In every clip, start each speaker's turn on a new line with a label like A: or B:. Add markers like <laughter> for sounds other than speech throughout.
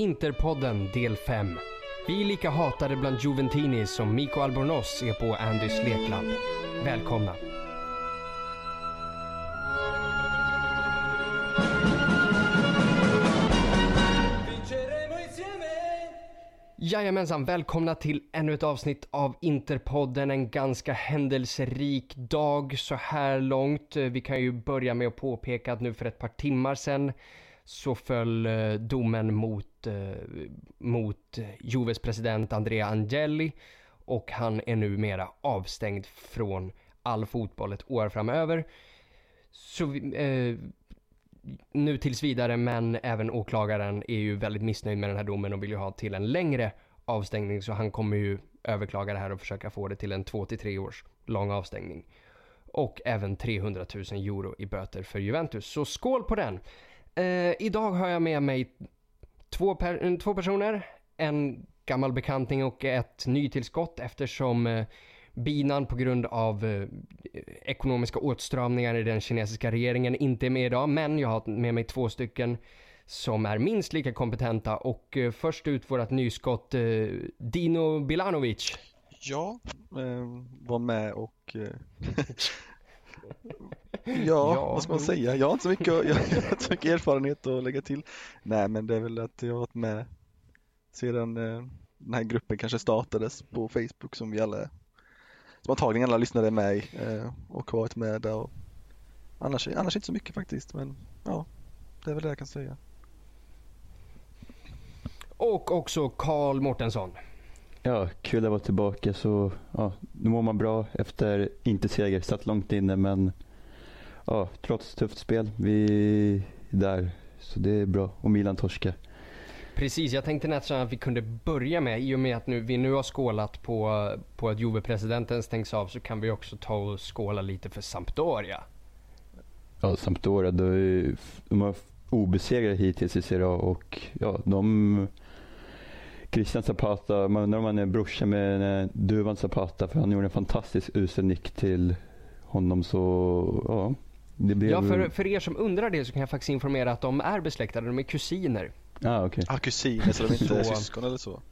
A: Interpodden del 5. Vi är lika hatade bland Juventini som Miko Albornoz är på Andys lekland. Välkomna! Jajamensan, välkomna till ännu ett avsnitt av Interpodden. En ganska händelserik dag så här långt. Vi kan ju börja med att påpeka att nu för ett par timmar sedan så föll eh, domen mot, eh, mot Juves president Andrea Angeli och han är numera avstängd från all fotboll ett år framöver. Så eh, nu tills vidare, men även åklagaren är ju väldigt missnöjd med den här domen och vill ju ha till en längre avstängning så han kommer ju överklaga det här och försöka få det till en 2-3 års lång avstängning. Och även 300 000 euro i böter för Juventus. Så skål på den! Eh, idag har jag med mig två, per eh, två personer, en gammal bekanting och ett nytillskott eftersom eh, Binan på grund av eh, ekonomiska åtstramningar i den kinesiska regeringen inte är med idag. Men jag har med mig två stycken som är minst lika kompetenta och eh, först ut vårt nyskott eh, Dino Bilanovic.
B: Ja, eh, var med och eh, <laughs> ja, <laughs>
A: Ja,
B: vad ska man säga? Jag har inte så mycket, jag, <laughs> jag har inte så mycket erfarenhet att lägga till. Nej, men det är väl att jag har varit med sedan eh, den här gruppen kanske startades på Facebook som vi alla, som antagligen alla lyssnade med i eh, och har varit med där. Och annars, annars inte så mycket faktiskt, men ja, det är väl det jag kan säga.
A: Och också Karl Mårtensson.
C: Ja, kul att vara tillbaka. Så, ja, nu mår man bra efter inte seger. Satt långt inne men ja, trots tufft spel. Vi är där. Så det är bra. Och Milan torska.
A: Precis, jag tänkte nästan att vi kunde börja med, i och med att nu, vi nu har skålat på, på att Juve-presidenten stängs av så kan vi också ta och skåla lite för Sampdoria.
C: Ja, Sampdoria, de, de har obesegrade hittills i Serie A och ja, de Christian Zapata, man undrar om han är brorsa med eh, Duvan Zapata för han gjorde en fantastisk usel nick till honom så ja. Det blev...
A: Ja, för, för er som undrar det så kan jag faktiskt informera att de är besläktade, de är kusiner.
C: Ah, okej.
B: Ah, kusiner, så de inte är <laughs>
A: Så-
B: syskon eller så?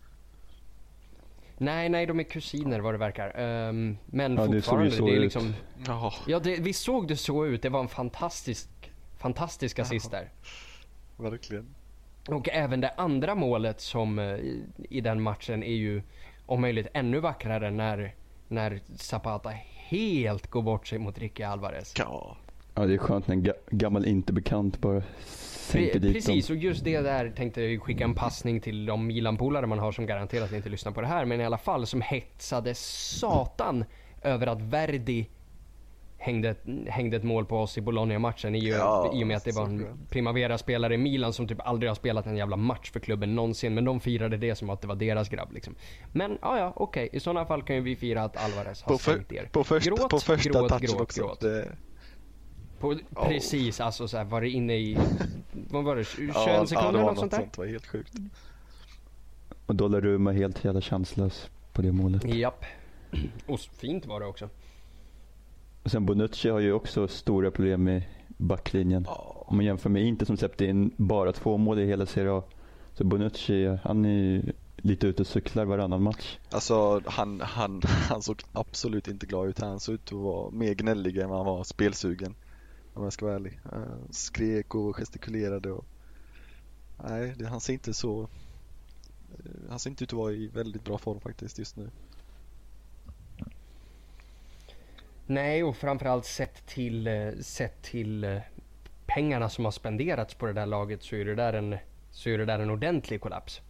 A: Nej, nej, de är kusiner vad det verkar. Ehm, men
C: Ja, det såg ju
A: fortfarande,
C: så
A: det är
C: ut.
A: liksom...
B: Jaha,
A: Ja, det, visst såg det så ut? Det var en fantastisk, fantastisk assist där.
B: verkligen.
A: Och även det andra målet som eh, i, i den matchen är ju om möjligt ännu vackrare när, när Zapata helt går bort sig mot Ricky Alvarez.
B: Ja,
C: Ja, det är skönt när en ga- gammal inte bekant bara sänker
A: Pre-
C: dit
A: precis,
C: dem.
A: och just det där tänkte jag skicka en passning till de Milan-polare man har som garanterat inte lyssnar på det här, men i alla fall som hetsade satan över att Verdi hängde, hängde ett mål på oss i Bologna-matchen i,
B: Ja,
A: i och med att det var en. Primavera-spelare i Milan som typ aldrig har spelat en jävla match för klubben någonsin, men de firade det som att det var deras grabb liksom. Men ja, ja, okej, i sådana fall kan ju vi fira att Alvarez har
B: på, för,
A: sänkt er.
B: på första,
A: Gråt,
B: på första
A: gråt,
B: touchen
A: gråt,
B: också.
A: gråt.
B: Det,
A: På,
B: Ja.
A: Precis, alltså så här, var det inne i, vad var det, 21
B: ja,
A: sekunder
B: ja, det var
A: något sånt där?
B: Det var helt sjukt.
C: Och Donnarumma helt jävla chanslös på det målet.
A: Japp. <clears throat> Och fint var det också.
C: Och sen Bonucci har ju också stora problem med backlinjen.
B: Ja,
C: Om man jämför med Inter som släppte in bara två mål i hela Serie A. Så Bonucci, han är ju lite ute och cyklar varannan match.
B: alltså han, han, <laughs> han såg absolut inte glad ut. Han såg ut att vara mer gnällig än vad han var spelsugen. Om jag ska vara ärlig. Eh, Skrek och gestikulerade och Nej, det, han ser inte så Han ser inte ut att vara i väldigt bra form faktiskt just nu.
A: Nej, och framförallt sett till, eh, sett till eh, pengarna som har spenderats på det där laget så är det där en, så är det där en ordentlig kollaps.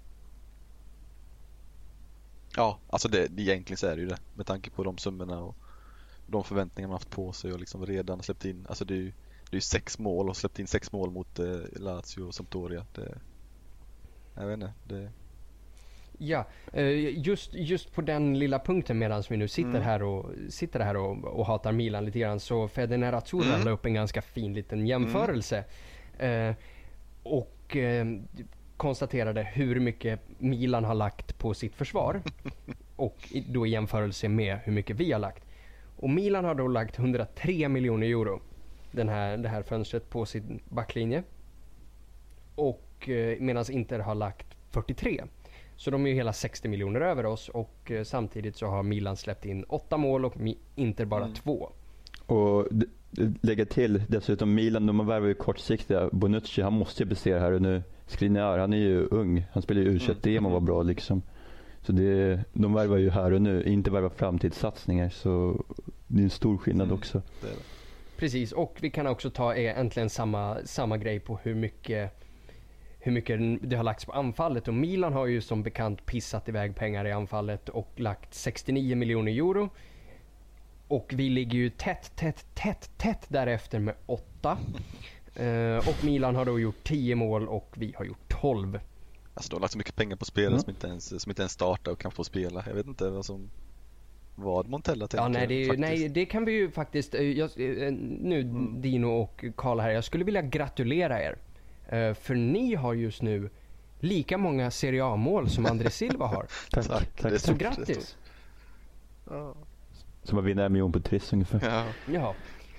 B: Ja, alltså det, det egentligen så är det ju det med tanke på de summorna och de förväntningar man haft på sig och liksom redan släppt in, alltså det är ju det är sex mål och släppt in sex mål mot eh, Lazio och Sampdoria. Det, jag vet inte, det,
A: Ja, eh, just, just på den lilla punkten medan vi nu sitter
B: Mm.
A: här och sitter här och, och hatar Milan lite grann så Fede Nerazzurra
B: Mm.
A: la upp en ganska fin liten jämförelse. Eh, och eh, konstaterade hur mycket Milan har lagt på sitt försvar. <laughs> och då i jämförelse med hur mycket vi har lagt. Och Milan har då lagt 103 miljoner euro den här, det här fönstret på sin backlinje. Och eh, medan Inter har lagt 43. Så de är ju hela 60 miljoner över oss och eh, samtidigt så har Milan släppt in 8 mål och Inter bara
B: Mm.
A: 2.
C: Och lägga till dessutom Milan, de värvar ju kortsiktiga. Bonucci, han måste ju prestera här och nu. Skriniar, han är ju ung. Han spelar ju u
B: Mm.
C: och var bra liksom. Så det, de värvar ju här och nu, inte värvar framtidssatsningar. Så det är en stor skillnad
B: Mm.
C: också.
B: Det är det.
A: Precis, och vi kan också ta äntligen samma, samma grej på hur mycket, hur mycket det har lagts på anfallet. Och Milan har ju som bekant pissat iväg pengar i anfallet och lagt 69 miljoner euro. Och vi ligger ju tätt, tätt, tätt, tätt därefter med 8. <laughs> Eh, och Milan har då gjort 10 mål och vi har gjort 12.
B: Alltså de har lagt så mycket pengar på spelare
C: Mm.
B: som, inte ens, som inte ens startar och kan få spela. Jag vet inte vad som vad Montella tänker
A: Ja, nej, det,
B: faktiskt.
A: nej, det kan vi ju faktiskt. eh, Jag, eh, nu
B: Mm.
A: Dino och Karl här, jag skulle vilja gratulera er. Eh, För ni har just nu lika många Serie A-mål som André Silva har. <laughs>
C: Tack.
B: Tack,
C: tack.
A: Så
B: stort,
A: grattis!
B: Ja.
C: Som att vinna en miljon på Triss ungefär.
B: Ja.
A: Ja.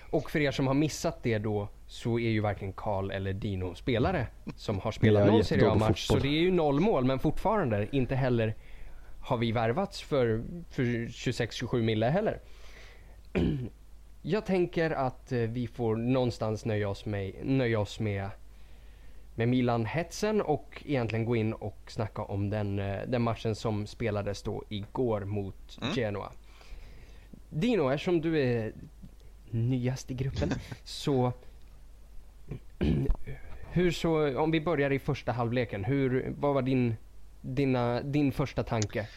A: Och för er som har missat det då så är ju varken Karl eller Dino spelare som har spelat någon Serie A-match. Så det är ju noll mål men fortfarande inte heller har vi värvats för, för 26-27 mille heller. Jag tänker att eh, vi får någonstans nöja oss med, nöja oss med, med Milan-hetsen och egentligen gå in och snacka om den, eh, den matchen som spelades då igår mot
B: Mm.
A: Genoa. Dino, eftersom du är nyast i gruppen <laughs> så <clears throat> hur så, om vi börjar i första halvleken, hur, vad var din, dina, din första tanke?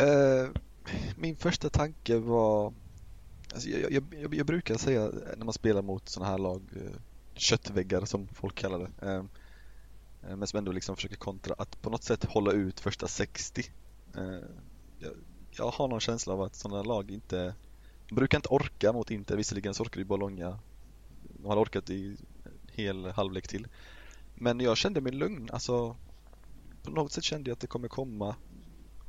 B: Uh, min första tanke var alltså jag, jag, jag, jag brukar säga när man spelar mot sådana här lag eh, köttväggar som folk kallar det Uh, men som ändå liksom försöker kontra att på något sätt hålla ut första 60 Uh, jag, jag har någon känsla av att sådana lag inte de brukar inte orka mot Inter. Visserligen så orkar ju Bologna de hade orkat i en hel halvlek till. Men jag kände mig lugn alltså på något sätt kände jag att det kommer komma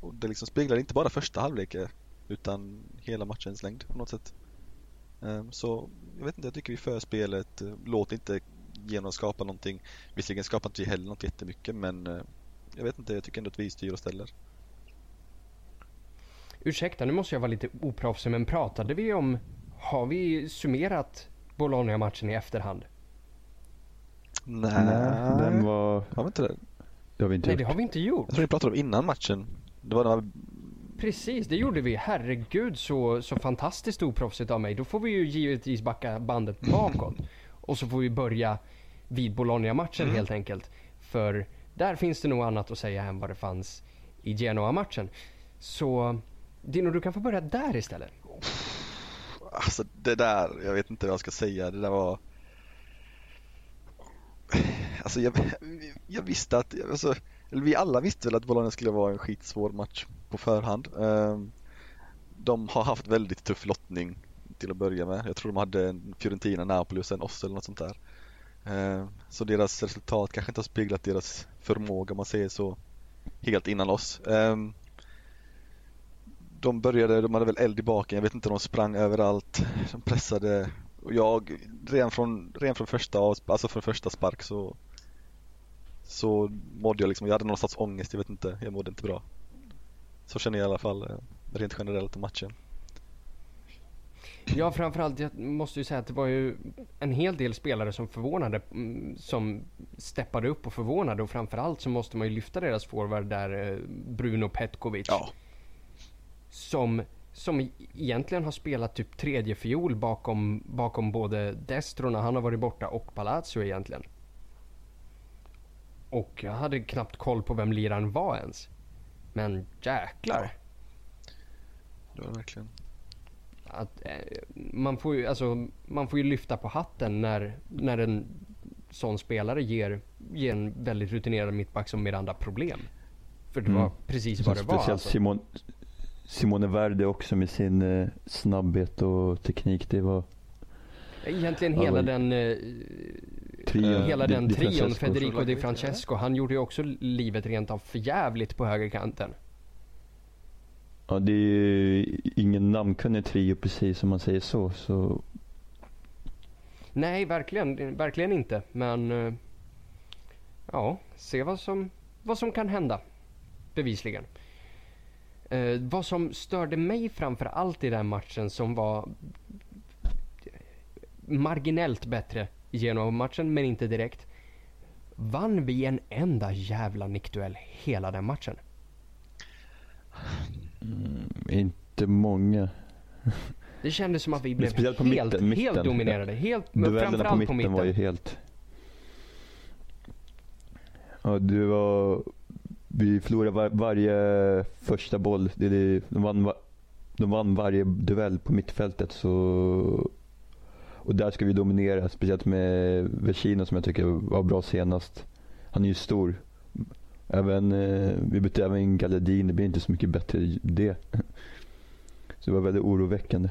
B: och det liksom speglar inte bara första halvleken utan hela matchens längd på något sätt. Ehm, Så jag vet inte, jag tycker vi för spelet. Låt inte genom att skapa någonting. Visserligen skapar inte vi heller något jättemycket men eh, jag vet inte, jag tycker ändå att vi styr och ställer.
A: Ursäkta, nu måste jag vara lite oproffsig, men pratade vi om, har vi summerat Bologna-matchen i efterhand?
B: Nej,
C: Nej, den var...
B: har vi inte det?
C: Det har vi inte
A: Nej,
C: gjort.
A: det har vi inte gjort.
B: Jag tror vi pratade om innan matchen. Det var den här,
A: Precis, det gjorde vi. Herregud så, så fantastiskt oproffsigt av mig. Då får vi ju givetvis backa bandet bakåt. <clears throat> Och så får vi börja vid Bologna-matchen
B: Mm.
A: helt enkelt. För där finns det nog annat att säga än vad det fanns i Genoa-matchen. Så Dino, du kan få börja där istället.
B: alltså det där, jag vet inte vad jag ska säga. Det där var Alltså jag, jag visste att, alltså, eller vi alla visste väl att Bologna skulle vara en skitsvår match på förhand. Ehm, de har haft väldigt tuff lottning till att börja med. Jag tror de hade en Fiorentina, Napoli och sen oss eller något sånt där. Ehm, så deras resultat kanske inte har speglat deras förmåga om man säger så helt innan oss. Ehm, de började, de hade väl eld i baken, jag vet inte, de sprang överallt. De pressade och jag, redan från, redan från första, alltså från första spark så så mådde jag liksom, jag hade någon slags ångest, jag vet inte, jag mådde inte bra. Så känner jag i alla fall eh, rent generellt om matchen.
A: Ja, framförallt, jag måste ju säga att det var ju en hel del spelare som förvånade, mm, som steppade upp och förvånade och framförallt så måste man ju lyfta deras forward där, eh, Bruno Petkovic.
B: Ja,
A: Som, som egentligen har spelat typ tredje fiol bakom, bakom både Destro när han har varit borta och Palazzo egentligen. Och jag hade knappt koll på vem liraren var ens. Men jäklar.
B: det var verkligen.
A: Att, eh, man, får ju, alltså, man får ju lyfta på hatten när, när en sån spelare ger, ger en väldigt rutinerad mittback som Miranda problem. För det
C: Mm.
A: var precis vad det var.
C: Speciellt
A: Alltså.
C: Simon, Simone Verde också med sin eh, snabbhet och teknik. Det var
A: Egentligen
C: Ja,
A: hela den, eh,
C: trion.
A: hela
C: Di-
A: den
C: Di
A: trion,
C: Francesco.
A: Federico Di Francesco, han gjorde ju också livet rent av förjävligt på högerkanten.
C: Ja, det är ju ingen namnkunnig trio precis om man säger så. så
A: Nej, verkligen, verkligen inte. Men eh, ja, se vad som, vad som kan hända. Bevisligen. Eh, vad som störde mig framför allt i den matchen som var marginellt bättre genom matchen men inte direkt. Vann vi en enda jävla nickduell hela den matchen?
C: Mm, inte många.
A: Det kändes som att vi blev helt,
C: mitten, mitten.
A: helt dominerade. Helt,
C: Duellerna på mitten,
A: på mitten.
C: var ju helt... Ja, det var... Vi förlorade var, varje första boll. Det, det, de, vann, va- de vann varje duell på mittfältet. Så... Och där ska vi dominera. Speciellt med Vecino som jag tycker var bra senast. Han är ju stor. Även, eh, vi bytte även Galladin. Det blir inte så mycket bättre det. <laughs> Så det var väldigt oroväckande.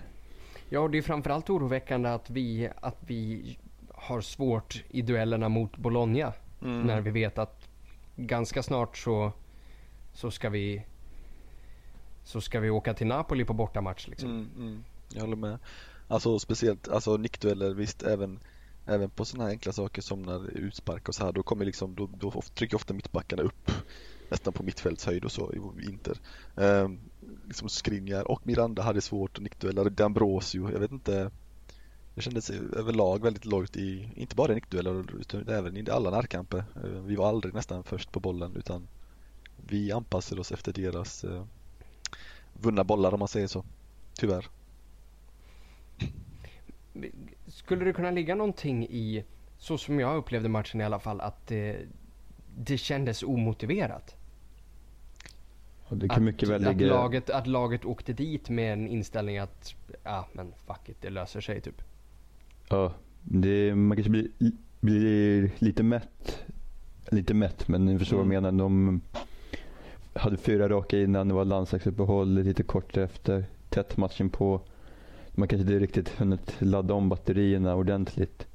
A: Ja, och det är framförallt oroväckande att vi, att vi har svårt i duellerna mot Bologna.
B: Mm.
A: När vi vet att ganska snart så, så ska vi så ska vi åka till Napoli på bortamatch liksom.
B: Mm, mm, jag håller med. Alltså speciellt, alltså nickdueller, visst även Även på sådana här enkla saker som när utspark och så här, då kommer liksom, då, då trycker ofta mittbackarna upp nästan på mittfältshöjd och så i Inter. Ehm, liksom Skriniar och Miranda hade svårt nickdueller, D'Ambrosio, jag vet inte Det kändes överlag väldigt lågt i, inte bara i nickdueller utan även i alla närkamper. Ehm, vi var aldrig nästan först på bollen utan vi anpassade oss efter deras eh, vunna bollar om man säger så. Tyvärr.
A: Skulle det kunna ligga någonting i, så som jag upplevde matchen i alla fall, att det, det kändes omotiverat?
C: Och det kan
A: att,
C: mycket väl
A: att,
C: ligga...
A: laget, att laget åkte dit med en inställning att, ja men fuck it, det löser sig typ.
C: Ja, det, man kanske blir, blir lite mätt. Lite mätt, men ni förstår
B: Mm.
C: vad jag menar. De hade fyra raka innan, det var landslagsuppehåll lite kort efter. Tätt matchen på. Man kanske inte riktigt hunnit ladda om batterierna ordentligt.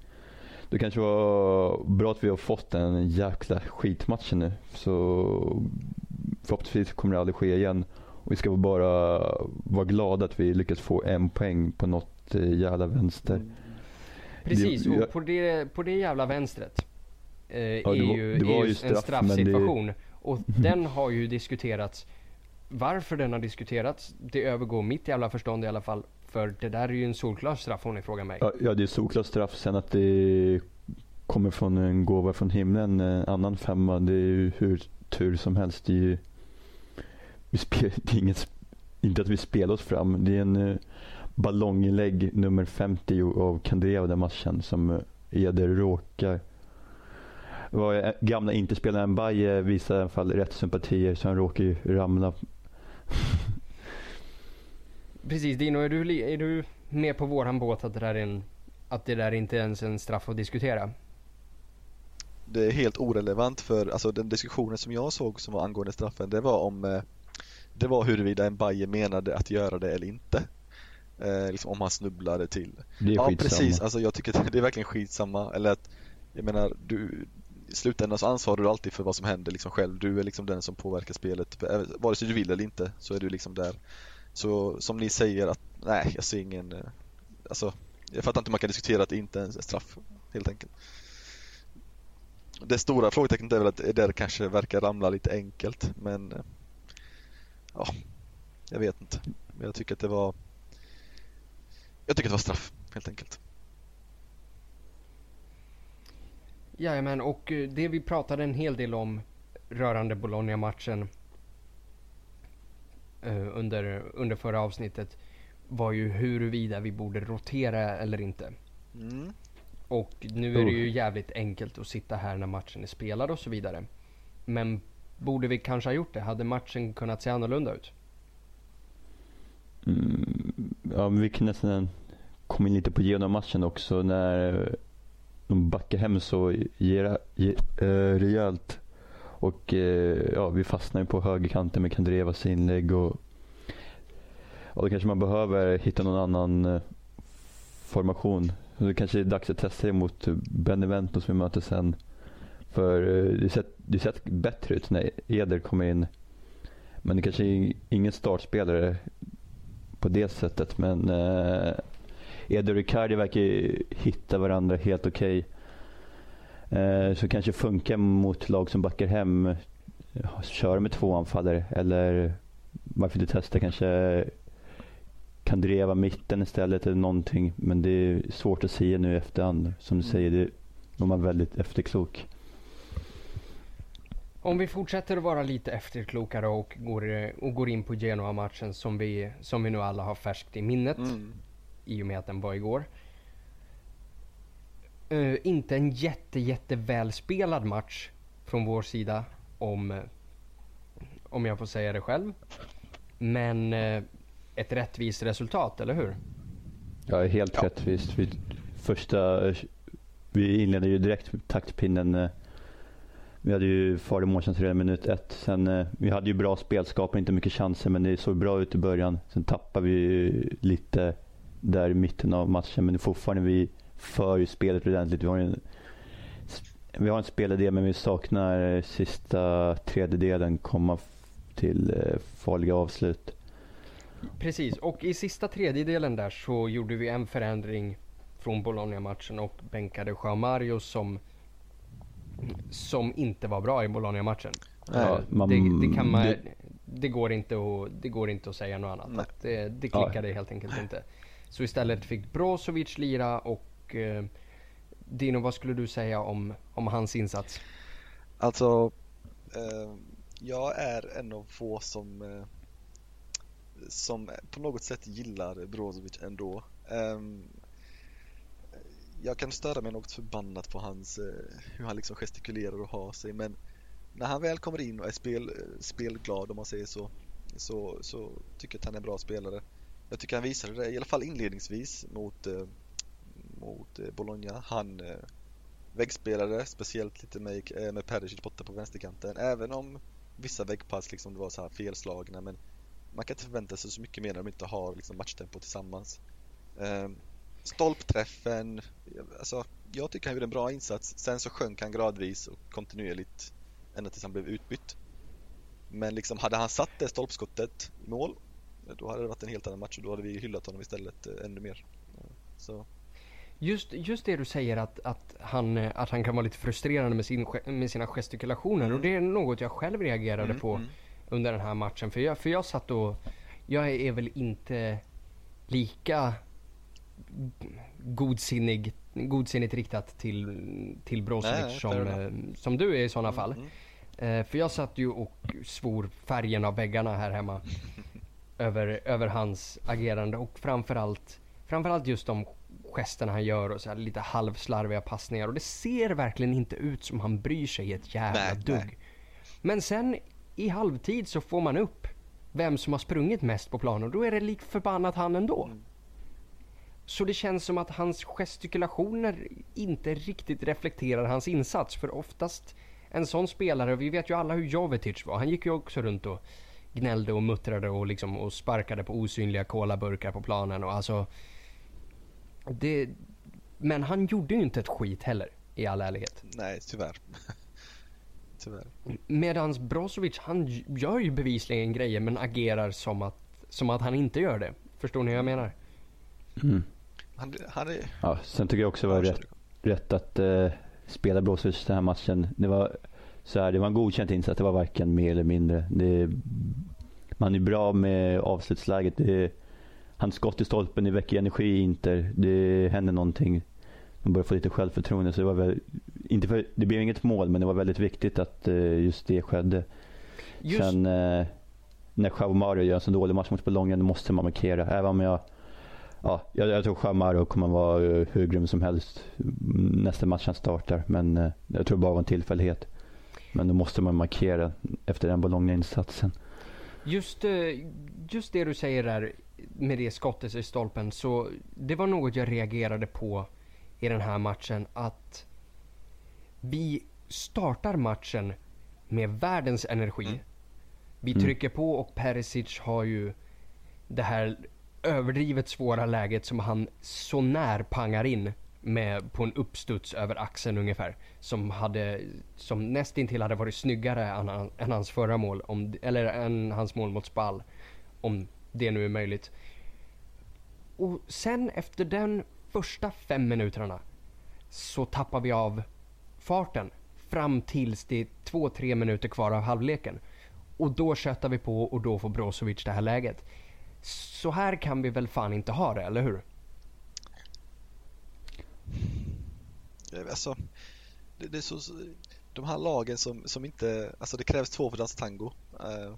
C: Det kanske var bra att vi har fått en jäkla skitmatch nu. Så förhoppningsvis kommer det aldrig ske igen. Och vi ska bara vara glada att vi lyckats få en poäng på något eh, jävla vänster.
B: Mm.
A: Precis,
C: Det- jag-
A: och på det, på det jävla vänstret eh,
C: det
A: är
C: var-
A: ju,
C: det var
A: är
C: ju straff,
A: en straffsituation. Och den har ju diskuterats. Varför den har diskuterats, det övergår mitt jävla förstånd i alla fall. För det där är ju en solklar straff om ni frågar mig.
C: Ja, ja, det är solklar straff. Sen att det kommer från en gåva från himlen, en annan femma, det är ju hur tur som helst. Det är ju vi spel, <laughs> det är inget, inte att vi spelar oss fram. Det är en uh, ballonginlägg nummer 50 av Kandreva den matchen som uh, Eder råkar. Var, gamla inte-spelaren Baje visar i alla fall rätt sympatier så han råkar ju ramla. <laughs>
A: Precis Dino, är du, är du med på våran båt att det där är en, att det där inte ens är en straff att diskutera?
B: Det är helt orelevant för alltså den diskussionen som jag såg som var angående straffen det var om eh, Det var huruvida en Baje menade att göra det eller inte. Eh, liksom om han snubblade till.
C: Det är
B: ja
C: skitsamma.
B: precis, alltså jag tycker att <laughs> det är verkligen skitsamma. Eller att, jag menar, du i slutändan så ansvarar du alltid för vad som händer liksom själv. Du är liksom den som påverkar spelet. Eh, Vare sig du vill eller inte så är du liksom där. Så som ni säger att, nej jag ser ingen, eh, alltså jag fattar inte hur man kan diskutera att det inte ens är straff helt enkelt. Det stora frågetecknet är väl att det där kanske verkar ramla lite enkelt men eh, ja, jag vet inte. Men jag tycker att det var jag tycker att det var straff helt enkelt.
A: Jajamän, och eh, det vi pratade en hel del om rörande Bologna-matchen under, under förra avsnittet var ju huruvida vi borde rotera eller inte.
B: Mm.
A: Och nu är det ju jävligt enkelt att sitta här när matchen är spelad och så vidare. Men borde vi kanske ha gjort det? Hade matchen kunnat se annorlunda ut?
C: Mm, ja, men vi kan nästan komma in lite på genom matchen också när de backar hem så ge, ge, eh, rejält. Och eh, ja, vi fastnar ju på högerkanten med Kandrevas inlägg och och då kanske man behöver hitta någon annan eh, formation. Så det kanske är dags att testa det mot Benevento som vi möter sen. För eh, det ser, det ser bättre ut när Eder kommer in. Men det kanske är ingen startspelare på det sättet. Men eh, Eder och Icardi verkar hitta varandra helt okej. Okay så kanske funkar mot lag som backar hem. ja, köra med två anfallare eller varför inte testa kanske kan dreva mitten istället eller någonting. Men det är svårt att säga nu i efterhand. Som du
B: Mm.
C: säger, det, är man väldigt efterklok.
A: Om vi fortsätter att vara lite efterklokare och går, eh, och går in på Genoa-matchen som vi, som vi nu alla har färskt i minnet
B: Mm.
A: i och med att den var igår. Eh, inte en jätte, jätte välspelad match från vår sida om, eh, om jag får säga det själv. Men eh, ett rättvist resultat, eller hur?
C: Ja, helt
B: Ja.
C: rättvist. Vi, första, vi inledde ju direkt taktpinnen. eh, Vi hade ju farlig målchans redan minut ett. Sen, vi hade ju bra spelskap och inte mycket chanser men det såg bra ut i början. Sen tappade vi ju lite där i mitten av matchen men fortfarande vi för ju spelet ordentligt. Vi har en, vi har en spelidé men vi saknar eh, sista tredjedelen komma till eh, farliga avslut.
A: Precis, och i sista tredjedelen där så gjorde vi en förändring från Bologna-matchen och bänkade Joao Mario som, som inte var bra i Bologna-matchen.
C: Ja, man-
A: det, det, kan man,
C: det-
A: det, går inte att, det går inte att säga något annat. Det, det
C: Ja.
A: klickade helt enkelt inte. Så istället fick Brozovic lira och eh, Dino, vad skulle du säga om, om hans insats?
B: Alltså, eh, jag är en av få som eh, som på något sätt gillar Brozovic ändå. Ehm, jag kan störa mig något förbannat på hans, eh, hur han liksom gestikulerar och har sig men när han väl kommer in och är spel, eh, spelglad om man säger så, så, så tycker jag att han är en bra spelare. Jag tycker han visade det i alla fall inledningsvis mot, eh, mot eh, Bologna. Han eh, speciellt lite med, eh, med Perisic borta på vänsterkanten. Även om vissa väggpass liksom var så här felslagna men man kan inte förvänta sig så mycket mer när de inte har liksom matchtempo tillsammans. Eh, stolpträffen, alltså jag tycker han gjorde en bra insats. Sen så sjönk han gradvis och kontinuerligt ända tills han blev utbytt. Men liksom hade han satt det stolpskottet i mål då hade det varit en helt annan match och då hade vi hyllat honom istället eh, ännu mer. Så
A: Just, just det du säger att, att, han, eh, att han kan vara lite frustrerande med, sin, med sina gestikulationer
B: Mm.
A: och det är något jag själv reagerade
B: Mm,
A: på
B: mm.
A: under den här matchen. För jag, för jag satt och, jag är väl inte lika godsinnig, godsinnigt riktat till, till Brozovic
B: Nej,
A: som, eh, som du är i sådana fall.
B: Mm,
A: Eh, för jag satt ju och svor färgen av väggarna här hemma <laughs> över, över hans agerande och framförallt, framförallt just de gesterna han gör och så lite halvslarviga passningar och det ser verkligen inte ut som han bryr sig ett jävla
B: Nej,
A: dugg.
B: nej.
A: Men sen i halvtid så får man upp vem som har sprungit mest på planen och då är det lik förbannat han ändå.
B: Mm.
A: Så det känns som att hans gestikulationer inte riktigt reflekterar hans insats. För oftast en sån spelare, vi vet ju alla hur Jovetic var. Han gick ju också runt och gnällde och muttrade och, liksom, och sparkade på osynliga kolaburkar på planen. Och alltså, det, men han gjorde ju inte ett skit heller, i all ärlighet.
B: Nej, tyvärr. <laughs> tyvärr.
A: Medans Brozovic, han gör ju bevisligen grejer men agerar som att, som att han inte gör det. Förstår ni vad jag menar?
C: Mm.
B: Han, han är...
C: Ja, sen tycker jag också det var rätt, rätt att eh, spela Brozovic den här matchen. Det var, så här, det var en godkänd insats, det var varken mer eller mindre. Det, man är bra med avslutsläget. Det, hans skott i stolpen, det väcker energi i Inter. Det händer någonting. De börjar få lite självförtroende. Så det, var väl, inte för, det blev inget mål, men det var väldigt viktigt att eh, just det skedde.
A: Just,
C: Sen eh, när Joao Mario gör en så dålig match mot Bologna, då måste man markera. Även om jag, ja, jag, jag tror Joao Mario kommer vara eh, hur grym som helst mm, nästa match han startar. Men eh, jag tror bara det var en tillfällighet. Men då måste man markera efter den Bologna-insatsen.
A: just, eh, just det du säger där med det skottet i stolpen. Så det var något jag reagerade på i den här matchen. Att vi startar matchen med världens energi.
B: Mm.
A: Vi
C: Mm.
A: trycker på och Perisic har ju det här överdrivet svåra läget som han så när pangar in med på en uppstuds över axeln ungefär. Som, hade, som nästintill hade varit snyggare än, än hans förra mål, om, eller än hans mål mot Spal. Om det nu är möjligt. Och sen efter den första fem minuterna så tappar vi av farten fram tills det är två, tre minuter kvar av halvleken. Och då köttar vi på och då får Brozovic det här läget. Så här kan vi väl fan inte ha det, eller hur?
B: Eh, alltså, det, det är så, de här lagen som, som inte, alltså det krävs två för att dansa tango. Uh,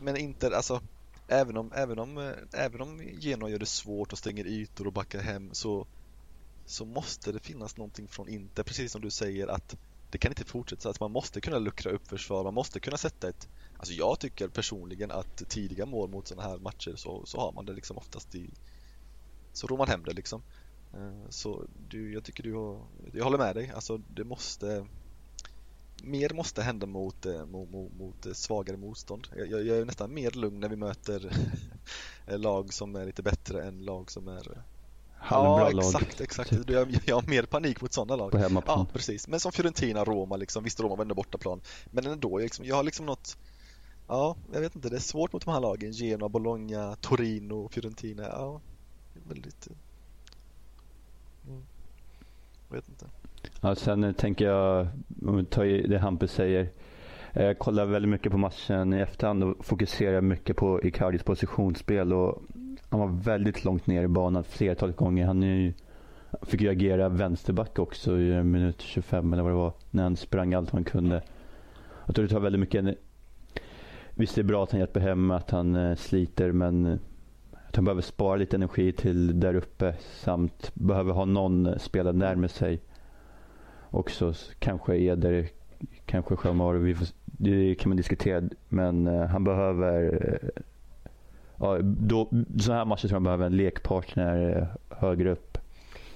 B: men inte, alltså även om, även om, eh, även om Genoa gör det svårt och stänger ytor och backar hem så, så måste det finnas någonting från Inter, precis som du säger att det kan inte fortsätta så att man måste kunna luckra upp försvar, man måste kunna sätta ett Alltså jag tycker personligen att tidiga mål mot sådana här matcher så, så har man det liksom oftast i Så rår man hem det liksom. Eh, så du, jag tycker du har, jag håller med dig, alltså det måste Mer måste hända mot, eh, mot, mot, mot svagare motstånd. Jag, jag, är nästan mer lugn när vi möter <laughs> lag som är lite bättre än lag som är
C: Halvbra
B: ja, exakt, exakt. Typ. Jag, jag har mer panik mot sådana lag.
C: På hemmaplan.
B: Ja, precis. Men som Fiorentina, Roma liksom. Visst, Roma vänder bortaplan. Men ändå, jag, liksom, jag har liksom något Ja, jag vet inte. Det är svårt mot de här lagen. Genoa, Bologna, Torino, Fiorentina. Ja, väldigt... Mm. Jag vet inte.
C: Ja, sen tänker jag, om vi tar det Hampus säger. Jag kollar väldigt mycket på matchen i efterhand och fokuserar mycket på Icardis positionsspel. Och han var väldigt långt ner i banan flertalet gånger. Han ju, fick ju agera vänsterback också i minut 25 eller vad det var. När han sprang allt han kunde. Jag tror det tar väldigt mycket Visst det är bra att han hjälper hem, att han eh, sliter men eh, att han behöver spara lite energi till där uppe samt behöver ha någon spelare närmare sig. Också kanske Eder, kanske Shamar, det kan man diskutera men eh, han behöver ja, då, så här matcher tror jag behöver en lekpartner högre upp.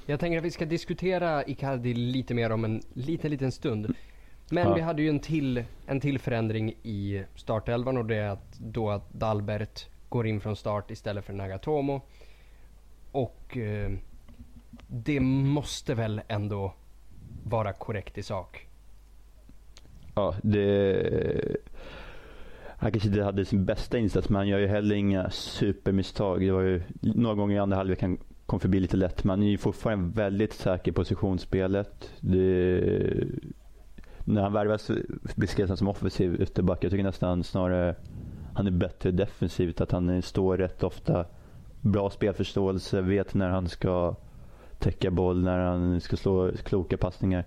A: Jag tänker att vi ska diskutera Icardi lite mer om en liten, liten stund. Men ja. vi hade ju en till, en till förändring i startelvan och det är att då att Dalbert går in från start istället för Nagatomo. Och eh, det måste väl ändå vara korrekt i sak?
C: Ja, det... Han kanske inte hade sin bästa insats men han gör ju heller inga supermisstag. Det var ju några gånger i andra halvlek han kom förbi lite lätt men han är ju fortfarande väldigt säker i positionsspelet. Det när han värvas beskrevs han som offensiv ytterback. Jag tycker nästan snarare han är bättre defensivt. Att han står rätt ofta. Bra spelförståelse, vet när han ska täcka boll, när han ska slå kloka passningar.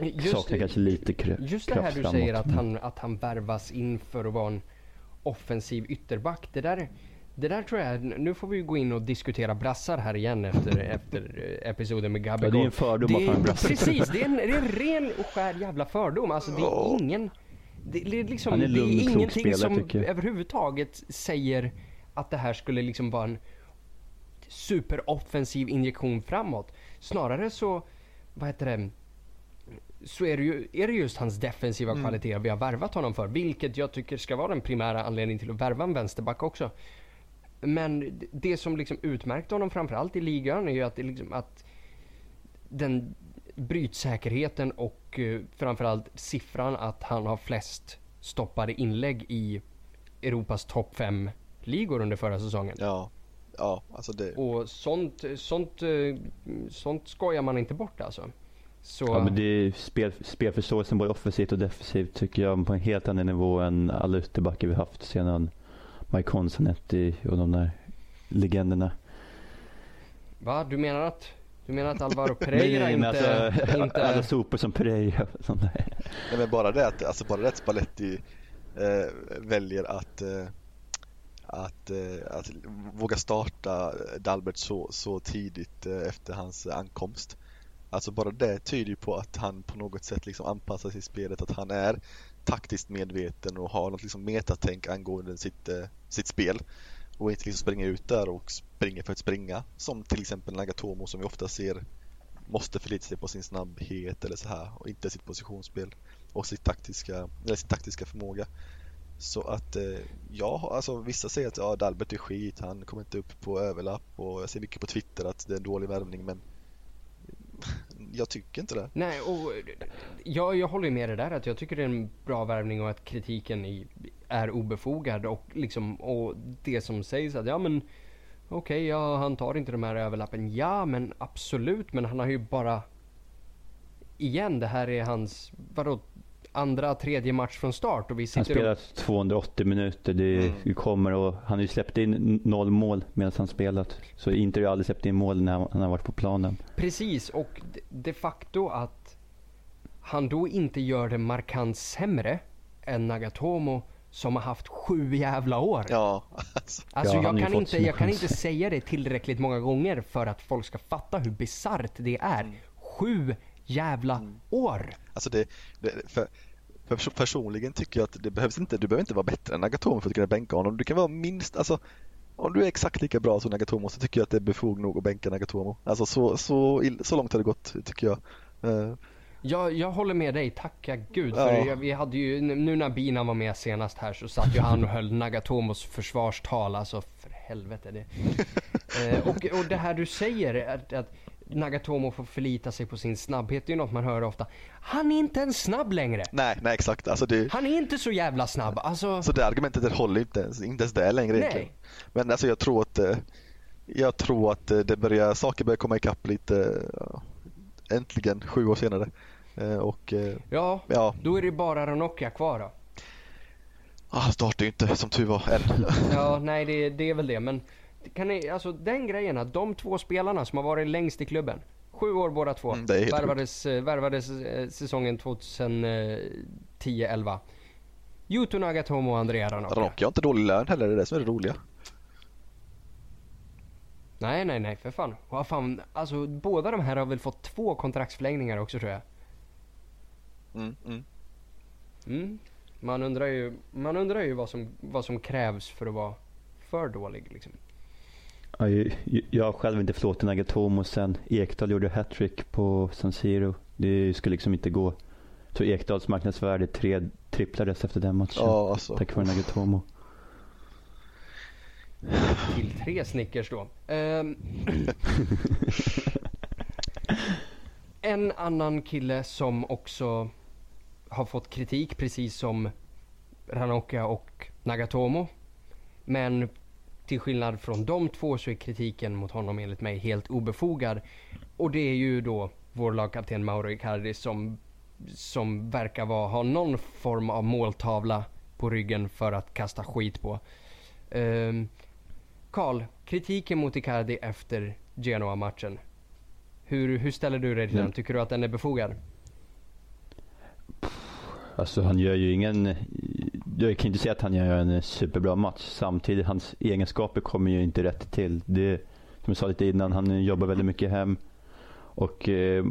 C: Just, Saknar kanske lite kraft
A: Just det här du framåt. säger att han, att han värvas in för att vara en offensiv ytterback. Det där det där tror jag, nu får vi gå in och diskutera brassar här igen efter, <laughs> efter episoden med Gabigol.
C: Ja, det är en fördom det, att han brassar.
A: Precis, det är, en, <laughs> det är en ren och skär jävla fördom. Alltså det är ingen... Det, det är liksom,
C: han är,
A: lugn,
C: det är
A: ingenting som överhuvudtaget säger att det här skulle liksom vara en superoffensiv injektion framåt. Snarare så, vad heter det? så är det, ju, är det just hans defensiva mm. kvaliteter vi har värvat honom för. Vilket jag tycker ska vara den primära anledningen till att värva en vänsterback också. Men det som liksom utmärkte honom framförallt i ligan är ju att, det liksom, att den brytsäkerheten och uh, framförallt siffran att han har flest stoppade inlägg i Europas topp 5 ligor under förra säsongen.
B: Ja, ja alltså det...
A: Och sånt, sånt, uh, sånt skojar man inte bort alltså.
C: Så... Ja men det är spel, spelförståelsen både offensivt och defensivt tycker jag på en helt annan nivå än alla ytterbackar vi haft sedan Mike Consonetti och de där legenderna.
A: Va? Du menar att, du menar att Alvaro <laughs> Pereira nej, inte, alltså, inte...
C: Alla sopor som Pereira och sånt där.
B: Nej men bara det att, alltså bara det att Spalletti eh, väljer att eh, att, eh, att våga starta Dalbert så, så tidigt eh, efter hans ankomst. Alltså bara det tyder ju på att han på något sätt liksom anpassar sig i spelet, att han är taktiskt medveten och har något liksom metatänk angående sitt, eh, sitt spel och inte liksom springa ut där och springa för att springa som till exempel Nagatomo som vi ofta ser måste förlita sig på sin snabbhet eller så här och inte sitt positionsspel och sitt taktiska, eller sin taktiska förmåga. Så att eh, ja, alltså vissa säger att ja, Dalbert är skit, han kommer inte upp på överlapp och jag ser mycket på Twitter att det är en dålig värvning men jag tycker inte det.
A: Nej, och jag, jag håller med dig där att jag tycker det är en bra värvning och att kritiken i, är obefogad och liksom och det som sägs att ja men okej, okay, ja han tar inte de här överlappen. Ja, men absolut, men han har ju bara igen, det här är hans, vadå, andra, tredje match från start och vi
C: Han spelar
A: och,
C: 280 minuter. Det
B: Mm.
C: kommer och han har ju släppt in noll mål medan han spelat. Så Inter har aldrig släppt in mål när han har varit på planen.
A: Precis, och de- facto att han då inte gör det markant sämre än Nagatomo som har haft sju jävla år.
B: Ja, alltså,
A: Alltså jag, kan inte, jag kan inte säga det tillräckligt många gånger för att folk ska fatta hur bisarrt det är.
B: Mm.
A: Sju jävla år!
B: alltså det, det för, för perso- personligen tycker jag att det behövs inte, du behöver inte vara bättre än Nagatomo för att kunna bänka honom. Du kan vara minst, alltså om du är exakt lika bra som Nagatomo så tycker jag att det är befog nog att bänka Nagatomo. Alltså så, så, så långt har det gått tycker jag. Eh,
A: Jag, jag håller med dig, tacka gud. För
B: Ja.
A: jag, vi hade ju, nu när Bina var med senast här så satt ju han och höll Nagatomos försvarstal. Alltså för helvete. Det. <laughs> Eh, och, och det här du säger, att, att Nagatomo får förlita sig på sin snabbhet. Det är ju något man hör ofta. Han är inte ens snabb längre.
B: nej, nej exakt. Alltså det,
A: Han är inte så jävla snabb. Alltså,
B: så det argumentet det håller inte ens, inte ens det längre
A: Nej.
B: egentligen. Men alltså jag tror att eh, jag tror att eh, det börjar, saker börjar komma ikapp lite eh, äntligen sju år senare. Och
A: ja,
B: ja,
A: då är det bara Ranocchia kvar då.
B: ah, han startar ju inte som tur var än.
A: Ja, nej det, det är väl det. Men kan ni, alltså den grejen att de två spelarna som har varit längst i klubben. Sju år båda två.
B: Mm,
A: värvades, eh, värvades eh, säsongen 2010-11. Yuto Nagatomo och Andrea Ranocchia.
B: Ranocchia har inte dålig lön heller, det är det som är det roliga.
A: Nej, nej, nej för fan. Vad fan. Alltså båda de här har väl fått två kontraktsförlängningar också tror jag.
B: Mm, mm.
A: Mm. Man undrar ju, man undrar ju vad, som, vad som krävs för att vara för dålig liksom.
C: Ja, jag- Jag har själv inte förlåtit Nagatomo sen Ekdal gjorde hattrick på San Siro. Det skulle liksom inte gå. Så Ekdals marknadsvärde tre, tripplades efter den matchen.
B: Ja, alltså.
C: Tack vare Nagatomo.
A: Till tre Snickers då. Ehm. <laughs> en annan kille som också har fått kritik precis som Ranocchia och Nagatomo. Men till skillnad från de två så är kritiken mot honom enligt mig helt obefogad. Och det är ju då vår lagkapten Mauro Icardi som, som verkar vara, ha någon form av måltavla på ryggen för att kasta skit på. Ehm, Karl, kritiken mot Icardi efter Genoa-matchen. Hur, hur ställer du dig till den?
C: Mm.
A: Tycker du att den är befogad?
C: Alltså han gör ju ingen, jag kan inte säga att han gör en superbra match. Samtidigt, hans egenskaper kommer ju inte rätt till. Det, som jag sa lite innan, han jobbar väldigt mycket hem. Och eh,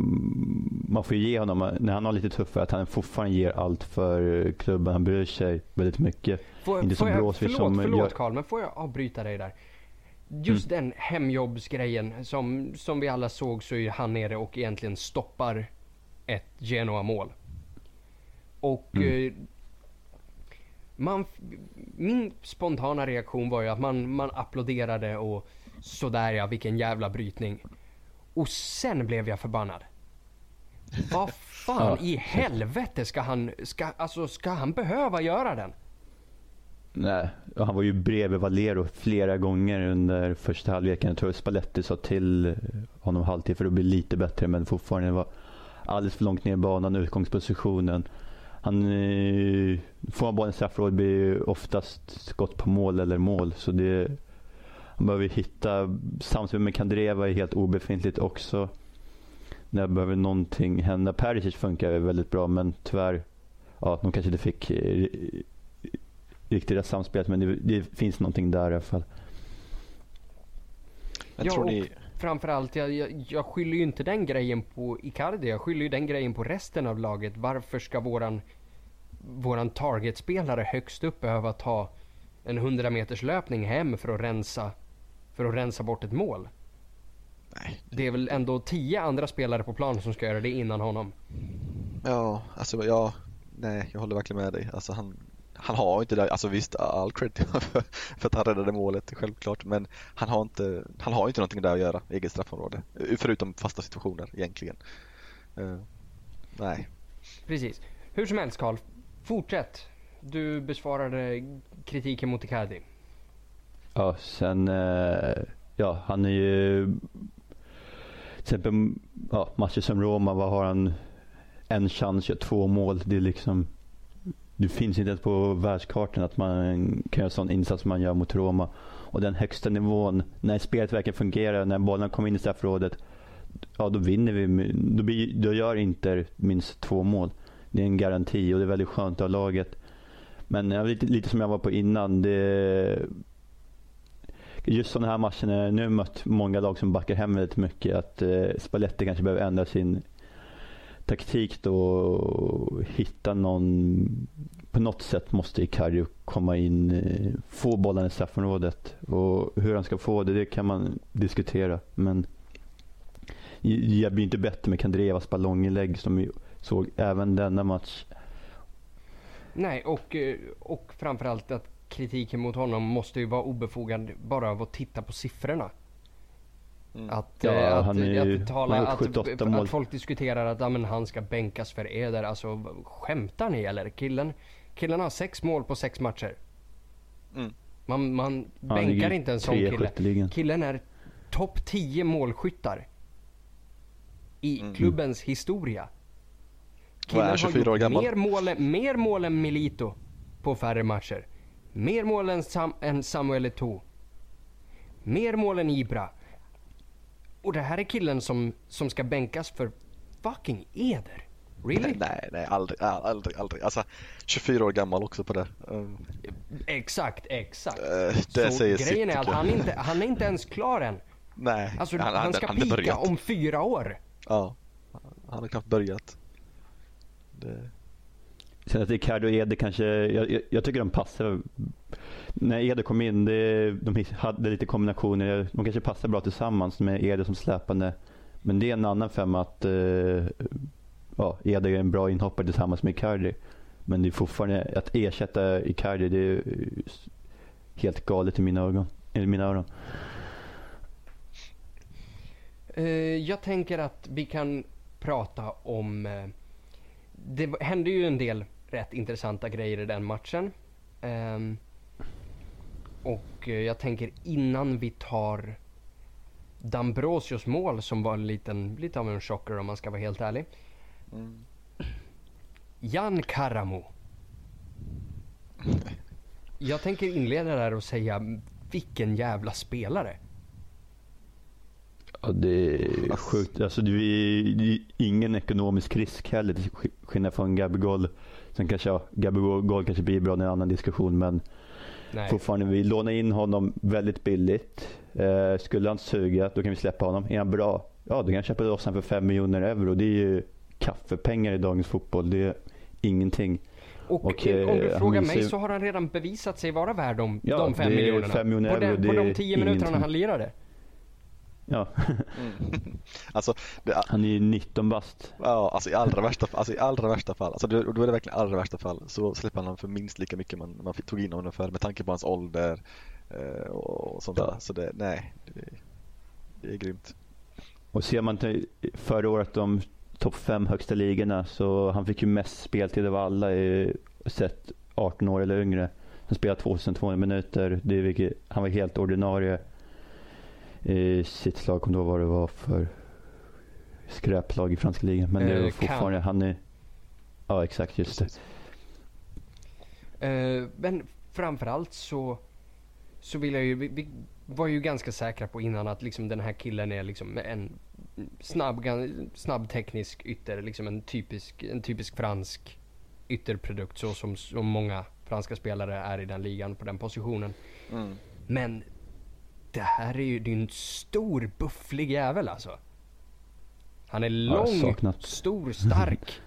C: man får ju ge honom, när han har lite tuffare, att han fortfarande ger allt för klubben. Han bryr sig väldigt mycket.
A: Får,
C: Inte
A: får
C: som
A: förlåt,
C: som
A: förlåt Karl, men får jag avbryta dig där? Just
C: Mm.
A: den hemjobbsgrejen som, som vi alla såg så är han nere och egentligen stoppar ett Genoa-mål. Och
C: Mm.
A: eh, man, min spontana reaktion var ju att man, man applåderade och sådär ja, vilken jävla brytning. Och sen blev jag förbannad. Vad <laughs> fan
C: Ja.
A: i helvete ska han, ska, alltså ska han behöva göra den?
C: Nej, han var ju bredvid Valero flera gånger under första halvleken. Jag tror Spalletti sa till honom halvtid för att bli lite bättre men fortfarande var alldeles för långt ner i banan, utgångspositionen. Han, eh, får han bollen i straffområdet blir ju oftast skott på mål eller mål. Så det, han behöver hitta, samspel med Kandreva är helt obefintligt också. Där behöver någonting hända. Perisic funkar väldigt bra men tyvärr, ja de kanske inte fick eh, riktigt rätt samspel men det, det finns någonting där i alla fall.
B: Men
A: Ja,
B: tror
A: och
B: ni,
A: Framförallt, jag, jag, jag skyller ju inte den grejen på Icardi. Jag skyller ju den grejen på resten av laget. Varför ska våran, våran targetspelare högst upp behöva ta en 100 meters löpning hem för att rensa, för att rensa bort ett mål?
B: nej,
A: Det är väl ändå tio andra spelare på plan som ska göra det innan honom.
B: ja, alltså ja, nej, jag håller verkligen med dig. Alltså han, han har inte det, alltså visst all cred för, <laughs> för att han räddade målet, självklart, men han har inte, han har inte någonting där att göra, eget straffområde, förutom fasta situationer egentligen. Eh, nej,
A: Precis. Hur som helst Karl, fortsätt. Du besvarade kritiken mot Icardi.
C: Ja, sen, eh, ja han är ju, till exempel ja, matcher som Roma, vad har han? en chans, gör två mål. Det är liksom det finns inte ens på världskartan att man kan göra sån insats som man gör mot Roma. Och den högsta nivån, när spelet verkligen fungerar, när bollen kommer in i straffområdet, ja då vinner vi. Då, blir, då gör Inter minst två mål. Det är en garanti och det är väldigt skönt av laget. Men ja, lite, lite som jag var på innan. Det, just sådana här matcher, nu har jag mött många lag som backar hem väldigt mycket. Att eh, Spalletti kanske behöver ändra sin taktik då och hitta någon på något sätt måste Icardi komma in, eh, få bollen i straffområdet. Och hur han ska få det, det kan man diskutera. Men jag blir inte bättre med Kandrevas ballonginlägg som vi såg även denna match.
A: Nej, och, eh, och framförallt att kritiken mot honom måste ju vara obefogad bara av att titta på siffrorna. Mm. Att, ja, eh, att, är, att, tala, att, att, folk diskuterar att ja, men han ska bänkas för Eder. Alltså skämtar ni eller? Killen, killen har sex mål på sex matcher. Mm. Man, man ja, bänkar inte en sån kille. Killen är topp 10 målskyttar. I mm. klubbens historia.
B: Killen är 24 år gammal.
A: Mer mål, mer mål än Milito på färre matcher. Mer mål än, Sam, än Samuel Eto'o. Mer mål än Ibra. Och det här är killen som, som ska bänkas för fucking Eder. Really?
B: Nej, nej, aldrig, aldrig, aldrig. Alltså 24 år gammal också på det.
A: Um, exakt, exakt. Uh, det Så säger grejen sitt, är att han inte, han är inte ens klar än.
B: Nej,
A: alltså, han, han ska han pika om fyra år.
B: Ja, han har knappt börjat.
C: Det... Sen att Ricardo och Eder kanske, jag, jag, jag, tycker de passar. När Eder kom in, det, de hade lite kombinationer. De kanske passar bra tillsammans med Eder som släpande. Men det är en annan femma att uh, ja, Eder är en bra inhoppare tillsammans med Icardi. Men det är fortfarande, att ersätta Icardi, det är helt galet i mina ögon. I mina öron.
A: Eh, jag tänker att vi kan prata om eh, det hände ju en del rätt intressanta grejer i den matchen. Um, och eh, jag tänker innan vi tar Dambrosios mål som var en liten, lite av en chocker om man ska vara helt ärlig. Mm. Jan Karamo. Jag tänker inleda där och säga vilken jävla spelare.
C: Ja, det är sjukt. Alltså, det är ingen ekonomisk risk heller till skillnad från Gabigol. Sen kanske, ja, Gabigol kanske blir bra i en annan diskussion men Nej. fortfarande, vi lånar in honom väldigt billigt. Eh, skulle han suga, då kan vi släppa honom. Är han bra, ja då kan jag köpa loss honom för 5 miljoner euro. Det är ju kaffepengar i dagens fotboll. Det är ingenting.
A: Och, och eh, om du frågar mig så har han redan bevisat sig vara värd de, ja, de 5 miljonerna.
C: 5 miljoner
A: på,
C: den,
A: på de 10 minuterna han lirade.
C: Ja.
B: mm. <laughs> alltså, det,
C: han är ju 19 bast.
B: Ja, alltså i allra värsta, alltså i allra värsta fall, alltså då, då är det verkligen allra värsta fall, så släpper han för minst lika mycket man, man tog in honom för med tanke på hans ålder eh, och, sånt ja. där. Så det, nej, det, det, är grymt.
C: Och ser man till förra året de topp fem högsta ligorna så han fick ju mest speltid av alla i sett 18 år eller yngre. Han spelade 2200 minuter, det han var helt ordinarie i sitt slag. Kommer då vad det var för skräplag i franska ligan. Men det var eh, fortfarande, han är... Ja exakt, just det.
A: Uh, men framförallt så, så vill jag ju, vi, vi, var ju ganska säkra på innan att liksom den här killen är liksom en snabb, snabb teknisk ytter, liksom en typisk, en typisk fransk ytterprodukt så som, som många franska spelare är i den ligan på den positionen. Mm. Men det här är ju en stor bufflig jävel alltså. Han är lång, stor, stark. <laughs>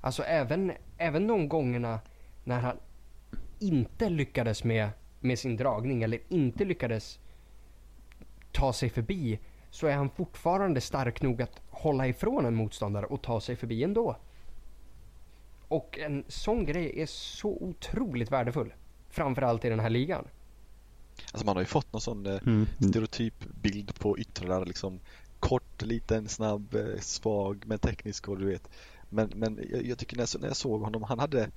A: Alltså även, även de gångerna när han inte lyckades med, med sin dragning eller inte lyckades ta sig förbi så är han fortfarande stark nog att hålla ifrån en motståndare och ta sig förbi ändå. Och en sån grej är så otroligt värdefull. Framförallt i den här ligan.
B: Alltså man har ju fått någon sån eh, mm. stereotyp bild på yttrar liksom kort, liten, snabb, eh, svag men teknisk och du vet. Men, men jag, jag tycker när jag, när jag såg honom, han hade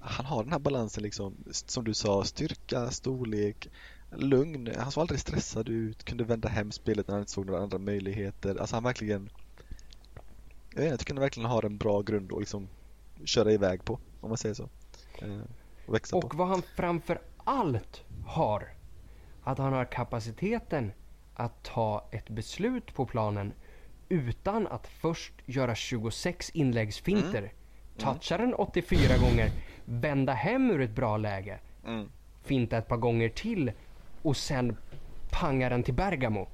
B: han har den här balansen liksom, som du sa, styrka, storlek, lugn. Han såg aldrig stressad ut, kunde vända hem spelet när han inte såg några andra möjligheter. Alltså han verkligen jag, vet, jag tycker han verkligen har en bra grund att liksom köra iväg på, om man säger så. Eh, och växa
A: Och
B: på.
A: vad han framför allt har, att han har kapaciteten att ta ett beslut på planen utan att först göra 26 inläggsfinter, toucha den 84 gånger, vända hem ur ett bra läge,
B: Mm.
A: finta ett par gånger till och sen panga den till Bergamo.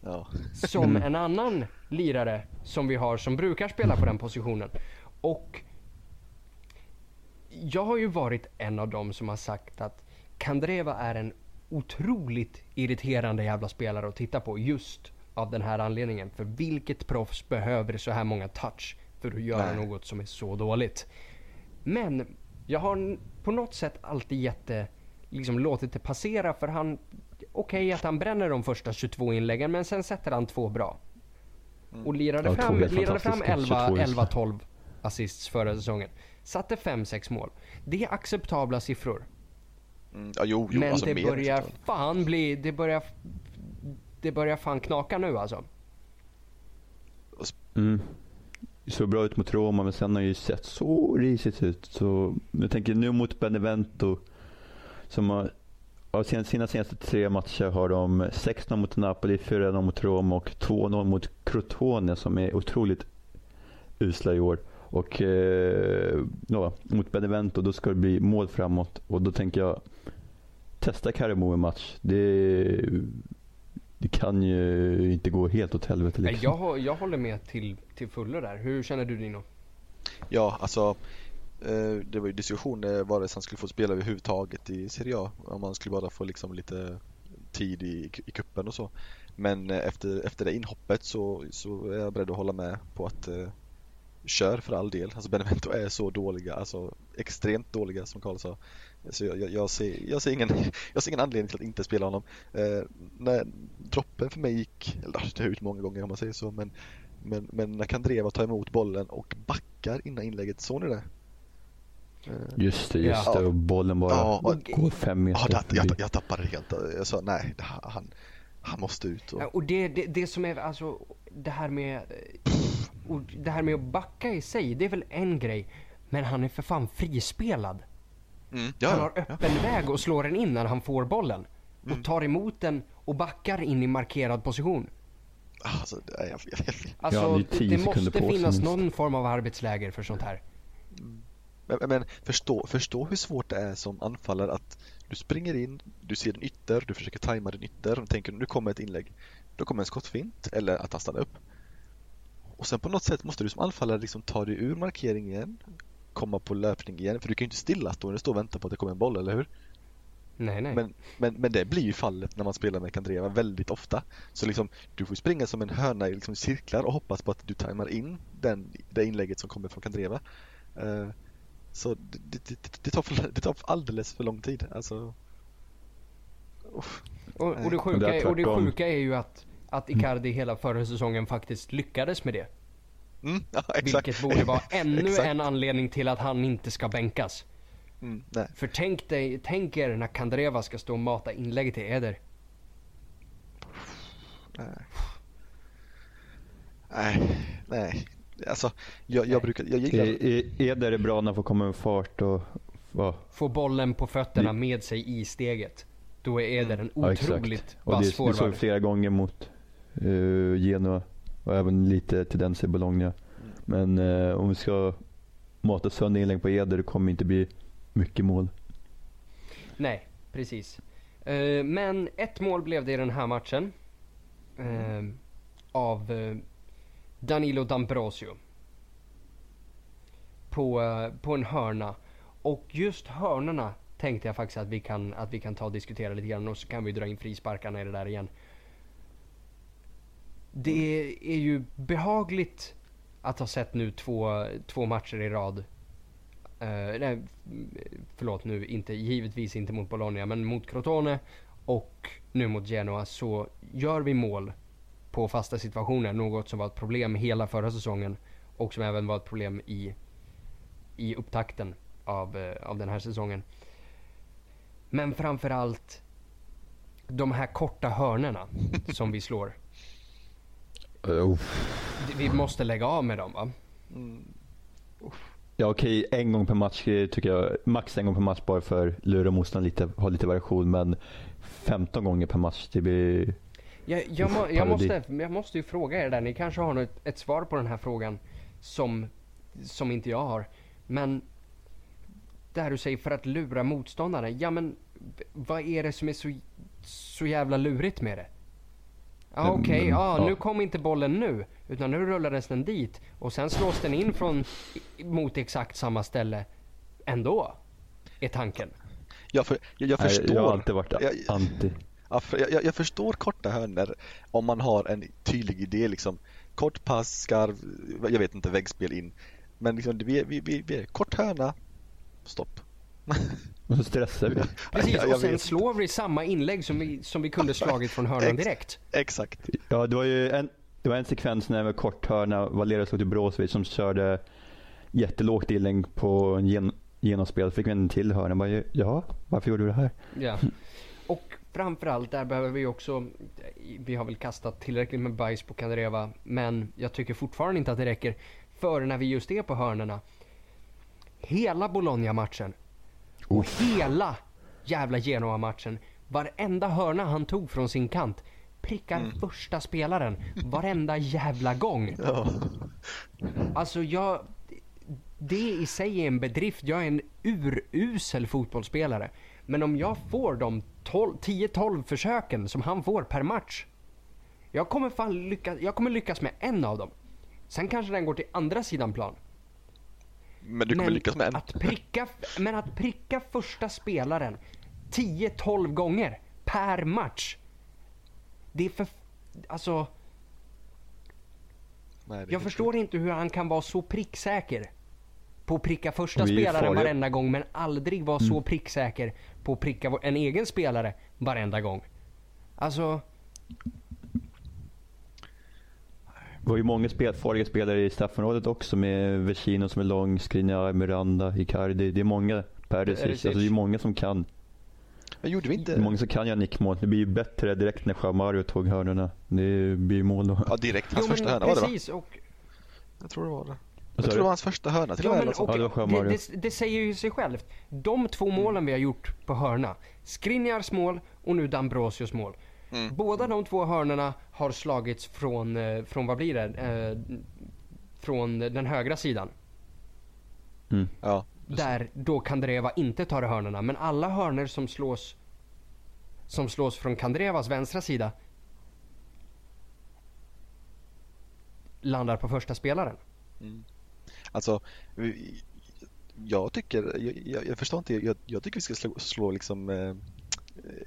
B: Ja.
A: Som en annan lirare som vi har som brukar spela på den positionen. Och jag har ju varit en av dem som har sagt att Kandreva är en otroligt irriterande jävla spelare att titta på just av den här anledningen. För vilket proffs behöver så här många touch för att göra
B: Nej.
A: något som är så dåligt? Men jag har på något sätt alltid gett det, liksom låtit det passera för han, okej att han bränner de första 22 inläggen men sen sätter han två bra. Och lirade
C: Ja, två
A: fram, lirade fram
C: fantastiska,
A: 11,
C: 22 just.
A: 11 12 assists förra säsongen. Satte 5-6 mål. Det är acceptabla siffror.
B: Mm. ja jo, jo
A: men
B: alltså
A: det
B: mer
A: börjar
B: acceptabelt.
A: fan bli, det börjar, det börjar fan knaka nu alltså.
C: Mm. Det såg bra ut mot Roma men sen har det ju sett så risigt ut. Så jag tänker nu mot Benevento som har av sina, sina senaste tre matcher har de 6-0 mot Napoli, 4-0 mot Roma och 2-0 mot Crotone som är otroligt usla i år. Och eh, ja, mot Benevento då ska det bli mål framåt och då tänker jag testa Karemo i match. Det, det kan ju inte gå helt åt helvete
A: Nej,
C: liksom.
A: Jag, jag håller med till, till fullo där. Hur känner du Dino?
B: Ja, alltså eh, det var ju diskussion vare sig han skulle få spela överhuvudtaget i Serie A. Om han skulle bara få liksom lite tid i, i kuppen och så. Men eh, efter, efter det inhoppet så, så är jag beredd att hålla med på att eh, kör för all del. Alltså Benevento är så dåliga, alltså extremt dåliga som Karl sa. Så jag, jag, jag, ser, jag, ser ingen, <laughs> jag ser ingen anledning till att inte spela honom. Eh, när droppen för mig gick, eller det har ut många gånger om man säger så, men, men, men när Kandreva tar emot bollen och backar innan inlägget, såg ni det? Eh,
C: Just det, just
B: Ja.
C: det. Och bollen bara
B: Ja, och-
C: går fem meter
B: Ja, det,
C: förbi.
B: jag, jag tappade det helt. Jag sa nej, han, han måste ut. Och,
A: Ja, Och det, det, det som är, alltså det här med, eh, och det här med att backa i sig, det är väl en grej. Men han är för fan frispelad.
B: mm, ja,
A: han
B: ja,
A: har
B: ja.
A: öppen väg och slår den in när han får bollen.
B: Mm.
A: Och tar emot den och backar in i markerad position.
B: Alltså, det är, jag, jag, jag,
A: Alltså
C: Ja, det är
A: det, måste finnas
C: minst.
A: någon form av arbetsläger för sånt här.
B: men, men förstå, förstå hur svårt det är som anfallare att du springer in, du ser din ytter, du försöker tajma din ytter och tänker nu kommer ett inlägg. Då kommer en skottfint eller att han stannar upp. Och sen på något sätt måste du som anfallare liksom ta dig ur markeringen, komma på löpning igen, för du kan ju inte stillastående stå och vänta på att det kommer en boll, eller hur?
A: Nej, nej.
B: Men, men, men det blir ju fallet när man spelar med Kandreva väldigt ofta. Så liksom, du får springa som en höna i liksom cirklar och hoppas på att du tajmar in den, det inlägget som kommer från Kandreva. Eh, så det, det, det, tar för, det tar för alldeles för lång tid. Alltså,
A: och, och, det sjuka
C: är
A: och det sjuka är ju att, att Icardi hela förra säsongen faktiskt lyckades med det.
B: Mm, ja, exakt.
A: Vilket borde vara <laughs> ännu en anledning till att han inte ska bänkas.
B: Mm, nej.
A: För tänk, dig, tänk er när Kandreva ska stå och mata inlägg till Eder.
B: Nej. Nej, nej. Alltså, jag, jag brukar, jag gillar...
C: Är, är, bra när han får komma med fart och ja,
A: Få bollen på fötterna med sig i steget. Då är Eder en
C: ja
A: otroligt.
C: Och
A: vass
C: det, det såg vi
A: forward.
C: flera gånger mot Eh, uh, Genoa och även lite tendenser i Bologna. Men eh, om vi ska mata sönder inlägg på Eder det kommer inte bli mycket mål.
A: Nej, precis. Eh, men ett mål blev det i den här matchen. Eh, av eh, Danilo D'Ambrosio. På, eh, på en hörna. Och just hörnorna tänkte jag faktiskt att vi, kan, att vi kan ta och diskutera lite grann och så kan vi dra in frisparkarna i det där igen. Det är ju behagligt att ha sett nu två, två matcher i rad Eh, nej, förlåt nu, inte, givetvis inte mot Bologna, men mot Crotone och nu mot Genoa så gör vi mål på fasta situationer. Något som var ett problem hela förra säsongen och som även var ett problem i, i upptakten av, eh, av den här säsongen. Men framförallt de här korta hörnerna <laughs> som vi slår.
C: Oh.
A: Vi måste lägga av med dem va?
B: Mm.
C: Ja okej, en gång per match tycker jag. Max en gång per match bara för lura motståndaren lite, ha lite variation. Men 15 gånger per match, det blir...
A: Jag, jag,
C: Uff,
A: jag, måste, jag måste ju fråga er där, ni kanske har något, ett svar på den här frågan som, som inte jag har. Men där du säger för att lura motståndaren, ja men vad är det som är så, så jävla lurigt med det? Ja okej, ja,
C: ja.
A: nu kom inte bollen nu, utan nu rullades den dit och sen slås den in från, mot exakt samma ställe ändå, är tanken.
B: Jag, för, jag, jag
C: Nej,
B: förstår.
C: jag har alltid varit
B: Jag-
C: anti.
B: Jag, jag, jag förstår korta hörnor om man har en tydlig idé liksom. Kort pass, skarv, jag vet inte, väggspel in. Men liksom, vi, vi, vi, vi är kort hörna, stopp. <laughs>
C: Och så stressar vi. <laughs>
A: Precis,
B: Ja,
A: och sen
B: vet.
A: slår vi samma inlägg som vi, som vi kunde slagit från hörnan direkt.
B: Exakt.
C: Ja, det var ju en, det var en sekvens när det var kort hörna, Valera slog till Brozovic som körde jättelågt inlägg på en gen, genomspel. Fick vi en till hörna. Jag Bara, ja, varför gjorde du det här?
A: Ja. <laughs> Och framförallt där behöver vi också, vi har väl kastat tillräckligt med bajs på Kandreva, men jag tycker fortfarande inte att det räcker. För när vi just är på hörnerna, hela Bologna-matchen och hela jävla Genoa-matchen, varenda hörna han tog från sin kant prickar första spelaren varenda jävla gång. <laughs>
B: Ja.
A: Alltså jag... Det i sig är en bedrift. Jag är en urusel fotbollsspelare. Men om jag får de 12 10-12 försöken som han får per match. Jag kommer fan lyckas, jag kommer lyckas med en av dem. Sen kanske den går till andra sidan plan.
B: Men du kommer
A: men
B: lyckas med en.
A: Att pricka, men att pricka första spelaren 10-12 gånger per match. Det är för... Alltså...
B: Nej, det
A: Jag förstår inte hur han kan vara så pricksäker på att pricka första spelaren varenda gång men aldrig vara så pricksäker på att pricka en egen spelare varenda gång. Alltså,
C: Det var ju många spel, farliga spelare i straffområdet också med Vecino som är lång, Skriniar, Miranda, Icardi. Det är många. Perisic.
A: Perisic.
C: Alltså det är många som kan.
B: Men gjorde vi
C: Det är
B: inte...
C: många som kan göra nickmål. Det blir ju bättre direkt när Mario tog hörnorna. Det blir ju mål då.
B: Ja, direkt.
A: jo
B: Hans
A: men
B: första hörna var det va?
A: precis och...
B: Jag tror det var det. Jag tror det var hans första hörna till
A: Ja,
B: och med.
A: men, och
C: Ja, det
A: det, det, det säger ju sig självt. De två målen vi har gjort på hörna, Skriniars mål och nu Dambrosios mål.
B: Mm.
A: Båda de två hörnorna har slagits från, eh, från vad blir det? Eh, från den högra sidan.
C: Mm.
B: Ja.
A: Där då Kandreva inte tar hörnorna. Men alla hörnor som slås som slås från Kandrevas vänstra sida landar på första spelaren.
B: Alltså, vi- jag tycker, jag, jag, jag förstår inte, jag, jag tycker vi ska slå, slå liksom eh,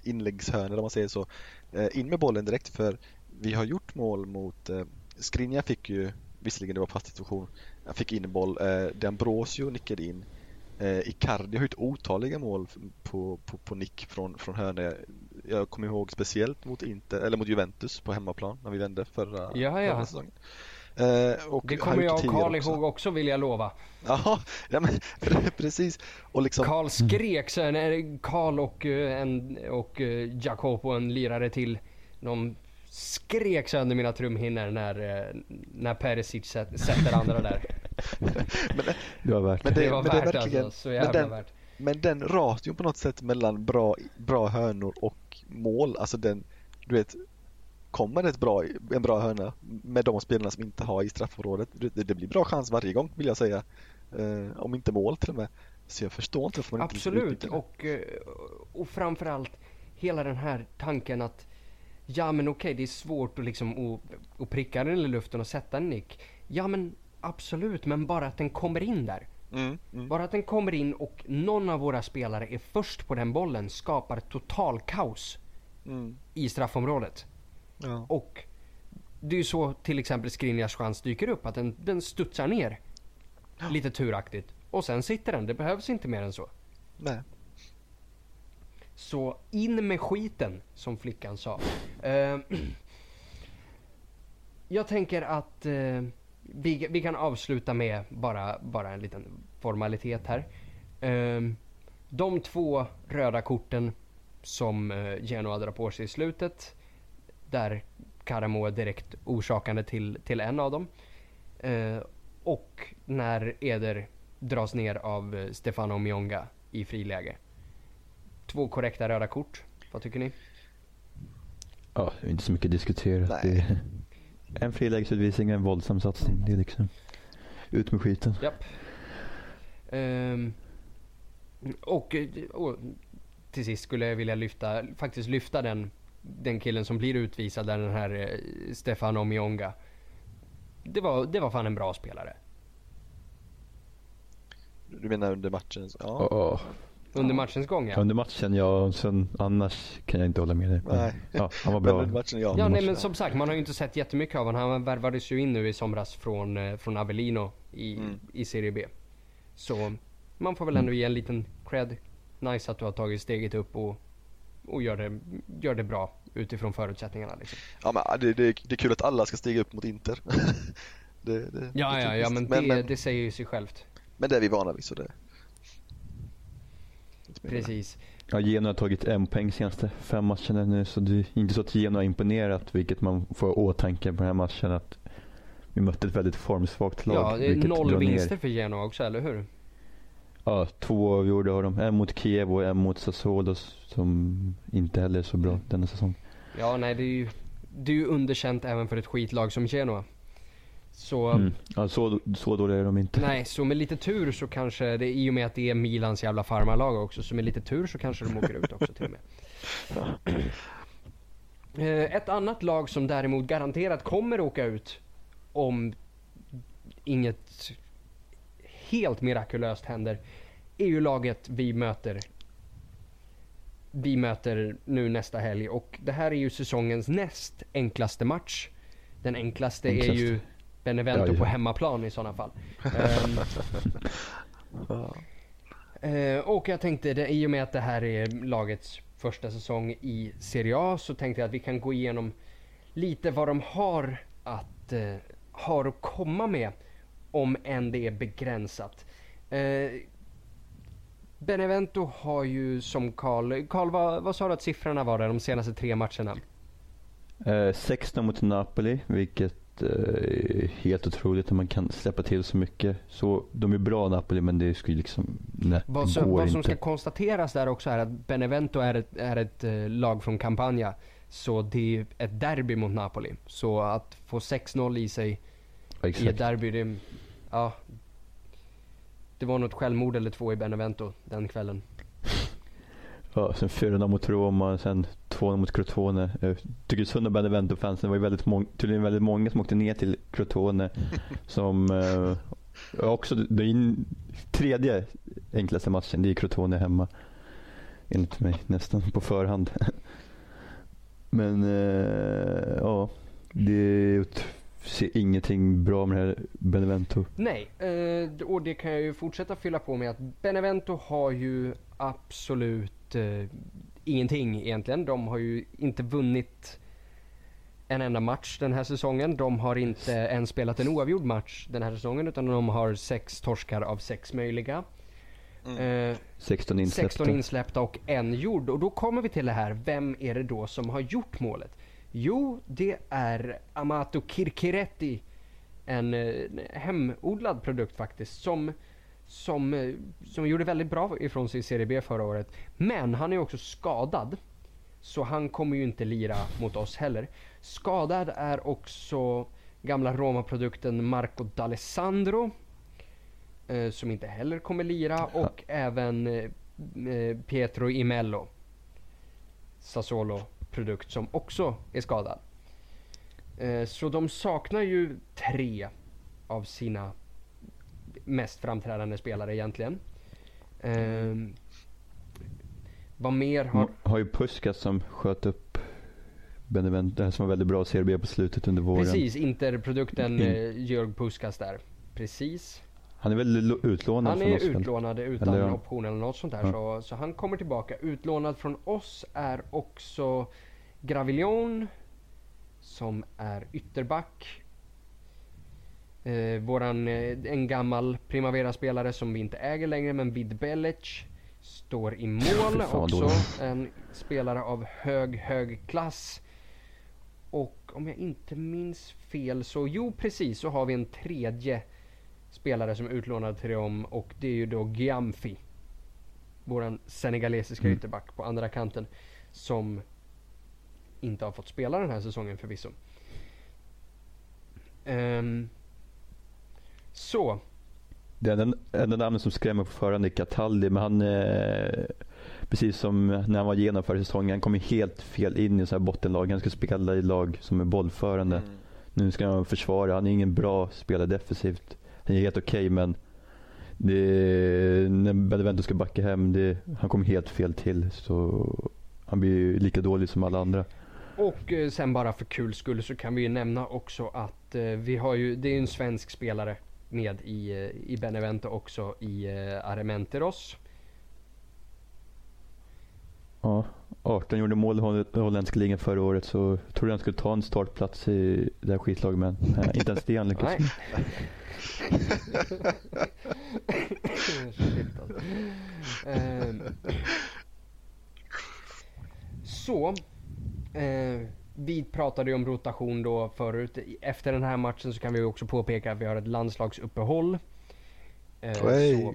B: inläggshörnor om man säger så. Eh, in med bollen direkt för vi har gjort mål mot, eh, Skriniar fick ju, visserligen det var fast situation, han fick in boll, eh, D'Ambrosio nickade in. Eh, Icardi har gjort otaliga mål på, på, på nick från, från hörnor. Jag kommer ihåg speciellt mot, Inter, eller mot Juventus på hemmaplan när vi vände förra,
A: Ja, ja.
B: förra säsongen. Eh, och
A: Det kommer jag och Karl
B: också.
A: ihåg också vill jag lova.
B: Jaha, <laughs> ja, men <laughs> precis. Och liksom,
A: Karl skrek så när Karl och, eh, en, och eh, Jacopo, en lirare till, de skrek sönder mina trumhinnor när, eh, när Perisic sä- sätter andra där. <laughs>
C: Det var värt
B: Men
C: det.
B: det-
A: var
B: men det är
A: värt alltså, så
B: men
A: jävla
B: den-
A: värt.
B: men den ration på något sätt mellan bra, bra hörnor och mål, alltså den, du vet, kommer ett bra, en bra hörna med de spelarna som inte har i straffområdet, det, det blir bra chans varje gång vill jag säga. Eh, om inte mål till och med. Så jag förstår inte varför man inte
A: Absolut,
B: utnyttjar det.
A: och, eh, och framförallt hela den här tanken att ja men okej det är svårt att liksom att, att pricka den i luften och sätta en nick. Ja men absolut, men bara att den kommer in där.
B: Mm, mm.
A: Bara att den kommer in och någon av våra spelare är först på den bollen skapar total kaos
B: Mm.
A: i straffområdet.
B: Ja.
A: Och det är ju så till exempel Skriniars chans dyker upp, att den, den studsar ner lite turaktigt. Och sen sitter den, det behövs inte mer än så.
B: Nej.
A: Så in med skiten, som flickan sa. Eh, <clears throat> jag tänker att eh, vi, vi kan avsluta med bara, bara en liten formalitet här. Eh, de två röda korten som Genoa drar på sig i slutet, där Karamo är direkt orsakande till, till en av dem. Eh, och när Eder dras ner av eh, Stefano Mionga i friläge. Två korrekta röda kort. Vad tycker ni?
C: Ja, det är inte så mycket att diskutera.
B: Nej.
C: Det är en frilägesutvisning, en våldsam satsning. Det är liksom ut med skiten.
A: Japp. Ehm, och, eh, och till sist skulle jag vilja lyfta, faktiskt lyfta den, den killen som blir utvisad, där den här eh, Stefano Mionga. Det var, det var fan en bra spelare.
B: Du menar under matchen? Ja.
C: Ja.
A: Under matchens gång ja.
C: Under matchen ja, och sen annars kan jag inte hålla med dig.
B: Nej.
C: Ja, han var
B: Men
C: bra.
B: under matchen ja.
A: Ja nej men som sagt man har ju inte sett jättemycket av honom. Han värvades ju in nu i somras från, eh, från Avellino i,
B: Mm.
A: i Serie B. Så man får väl ändå ge en liten cred. Nice att du har tagit steget upp och, och gör, det, gör det bra utifrån förutsättningarna liksom.
B: Ja men det, det, det är kul att alla ska stiga upp mot Inter. det, <laughs> det, det
A: Ja
B: är
A: ja ja men,
B: men,
A: det,
B: men,
A: det säger ju sig självt.
B: men det är vi vana vid så det det.
A: Precis.
C: Ja, Genoa har tagit en poäng senaste fem matcherna nu. Så det är inte så att Genoa har imponerat. Vilket man får åtanke på den här matchen. Att vi mötte ett väldigt formsvagt lag.
A: Ja, det är noll vinster för Genoa också, eller hur?
C: Ja, två avgjorda har de. En mot Kiev och en mot Sassuolo som inte heller är så bra denna säsong.
A: Ja, nej det är ju, det är ju underkänt även för ett skitlag som Genoa. Så,
C: Mm. Ja, så, så dåliga är de inte.
A: nej, så med lite tur så kanske, det, i och med att det är Milans jävla farmarlag också, så med lite tur så kanske de åker ut också till och med. <laughs> Eh, Ett annat lag som däremot garanterat kommer åka ut om inget helt mirakulöst händer är ju laget vi möter vi möter nu nästa helg och det här är ju säsongens näst enklaste match. Den enklaste är
C: Enklaste.
A: ju Benevento
C: Ja, ja.
A: på hemmaplan i sådana fall. <laughs> Eh, och jag tänkte, det, i och med att det här är lagets första säsong i Serie A så tänkte jag att vi kan gå igenom lite vad de har att, eh, har att komma med. Om än det är begränsat. Eh, Benevento har ju som Karl, Karl vad, vad sa du att siffrorna var där de senaste tre matcherna?
C: Eh, 16 mot Napoli, vilket eh, är helt otroligt att man kan släppa till så mycket. Så, de är bra Napoli, men det skulle liksom, nej,
A: Vad,
C: det
A: som,
C: går
A: vad som
C: inte.
A: ska konstateras där också är att Benevento är ett, är ett eh, lag från Campania. Så det är ett derby mot Napoli. Så att få 6-0 i sig
C: Ja,
A: i ett derby, det, ja. Det var något självmord eller två i Benevento den kvällen.
C: Ja, sen 4 mot Roma, sen 2 mot Crotone. Jag tycker synd om Benevento-fansen. Det var ju väldigt, mång- tydligen väldigt många som åkte ner till Crotone. <laughs> som eh, också, det är in, tredje enklaste matchen, det är Crotone hemma. Enligt mig, nästan på förhand. <laughs> Men eh, ja, det är, ser ingenting bra med det här Benevento.
A: Nej, eh, och det kan jag ju fortsätta fylla på med att Benevento har ju absolut eh, ingenting egentligen. De har ju inte vunnit en enda match den här säsongen. De har inte ens spelat en oavgjord match den här säsongen utan de har sex torskar av sex möjliga.
B: Mm.
A: Eh,
C: 16 insläppta.
A: 16 insläppta och en gjord. Och då kommer vi till det här, vem är det då som har gjort målet? Jo, det är Amato Kirkiretti. En eh, hemodlad produkt faktiskt. Som, som, eh, som gjorde väldigt bra ifrån sig i Serie B förra året. Men han är också skadad. Så han kommer ju inte lira mot oss heller. Skadad är också gamla Roma-produkten Marco D'Alessandro. Eh, som inte heller kommer lira. Och <laughs> även eh, eh, Pietro Imello. Sassuolo-produkt som också är skadad. Eh, så de saknar ju tre av sina mest framträdande spelare egentligen. Eh, vad mer har...
C: Har, har ju Puskas som sköt upp Benevento, det som var väldigt bra Serie B på slutet under våren.
A: Precis, Interprodukten
C: In-
A: eh, Jörg Puskas där. Precis.
C: Han är väl utlånad
A: Han är utlånad utan
C: Eller ja.
A: option eller något sånt där.
C: Ja.
A: Så, så han kommer tillbaka. Utlånad från oss är också Gravillon. Som är ytterback. Eh, våran, eh, en gammal Primavera-spelare som vi inte äger längre men Vid Belic. Står i mål. Också en spelare av hög, hög klass. Och om jag inte minns fel så, jo precis, så har vi en tredje spelare som är utlånad till dem och det är ju då Giamfi. Våran senegalesiska
C: Mm.
A: ytterback på andra kanten. Som inte har fått spela den här säsongen förvisso. Ehm, så,
C: Det enda, enda namnet som skrämmer på förhand är Cataldi, men han, eh, precis som när han var igenom förra säsongen, han kom ju helt fel in i så här bottenlag. Han ska spela i lag som är bollförande.
B: Mm.
C: Nu ska han försvara, han är ingen bra spelare defensivt. Är helt okej men det, när Benevento ska backa hem, det, han kom helt fel till. Så han blir ju lika dålig som alla andra.
A: Och eh, sen bara för kul skull så kan vi ju nämna också att eh, vi har ju, det är en svensk spelare med i, eh, i Benevento också i Arementeros.
C: Ja, 18 gjorde mål i holl- holländska ligan förra året så jag trodde han skulle ta en startplats i det här skitlaget men eh, <laughs> inte ens det han lyckades
A: Nej.
C: med.
A: Shit, alltså. Ehm. Så. Eh, vi pratade ju om rotation då förut. Efter den här matchen så kan vi också påpeka att vi har ett landslagsuppehåll. Eh, så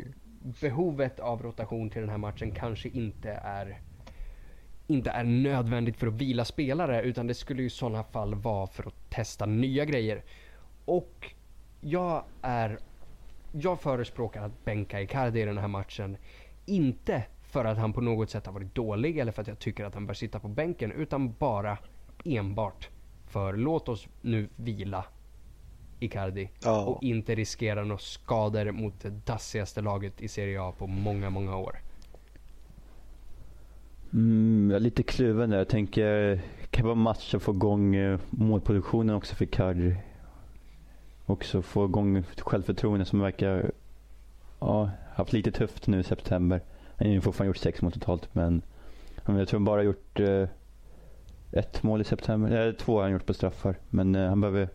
A: behovet av rotation till den här matchen kanske inte är inte är nödvändigt för att vila spelare utan det skulle i sådana fall vara för att testa nya grejer. Och jag är jag förespråkar att bänka Icardi i den här matchen. Inte för att han på något sätt har varit dålig eller för att jag tycker att han bör sitta på bänken utan bara enbart för låt oss nu vila Icardi
B: Ja.
A: och inte riskera några skador mot det dassigaste laget i Serie A på många, många år.
C: Mm, jag är lite kluven där. Jag tänker, det kan vara match att få igång eh, målproduktionen också för Icardi. Också få igång självförtroende som verkar ja, haft lite tufft nu i september. Han har ju fortfarande gjort sex mål totalt men jag tror han bara gjort eh, ett mål i september. Eller två har han gjort på straffar. Men eh, han behöver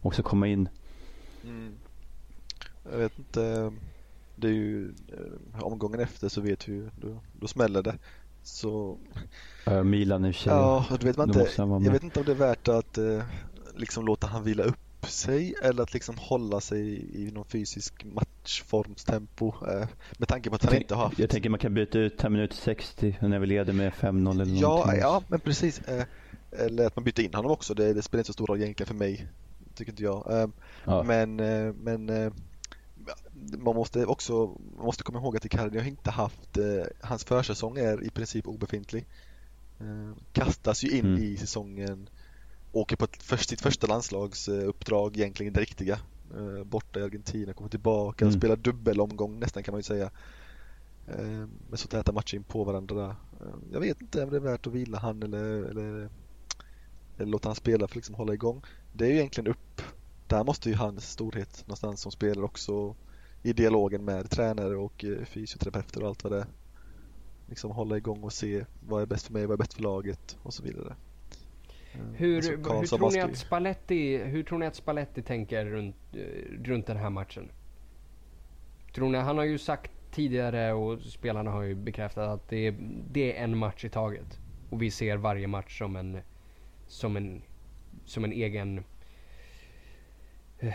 C: också komma in.
B: Mm. Jag vet inte. Eh, det är ju eh, omgången efter så vet vi ju, då, då smäller det. Så
C: Uh, Milan i och för sig.
B: ja, då vet man inte.
C: han
B: Jag vet inte om det är värt att eh, liksom låta han vila upp sig eller att liksom hålla sig i någon fysisk matchformstempo eh, med tanke på att han
C: Tänk-
B: inte har haft
C: Jag tänker man kan byta ut till minut 60 när vi leder med 5-0 eller
B: Ja,
C: någonting.
B: ja men precis. Eh, Eller att man byter in honom också. Det, det spelar inte så stor roll egentligen för mig. Tycker inte jag. Eh,
C: Ja.
B: Men, men man måste också man måste komma ihåg att Icardi har inte haft, eh, hans försäsong är i princip obefintlig. Eh, Kastas ju in
C: Mm.
B: i säsongen, åker på ett, först, sitt första landslagsuppdrag egentligen det riktiga. Eh, Borta i Argentina, kommer tillbaka,
C: Mm.
B: spelar dubbelomgång nästan kan man ju säga. Eh, Med så täta matcher in på varandra. Eh, Jag vet inte om det är värt att vila han eller, eller, eller låta han spela för att liksom hålla igång. Det är ju egentligen upp där måste ju hans storhet någonstans som spelare också i dialogen med tränare och eh, fysioterapeuter och allt vad det är. Liksom hålla igång och se vad är bäst för mig, vad är bäst för laget och så vidare. Eh,
A: Hur,
B: alltså,
A: hur, tror ni att Spalletti, hur tror ni att Spalletti tänker runt, eh, runt den här matchen? Tror ni, han har ju sagt tidigare och spelarna har ju bekräftat att det är, det är en match i taget. Och vi ser varje match som en, som en, som en egen Eh,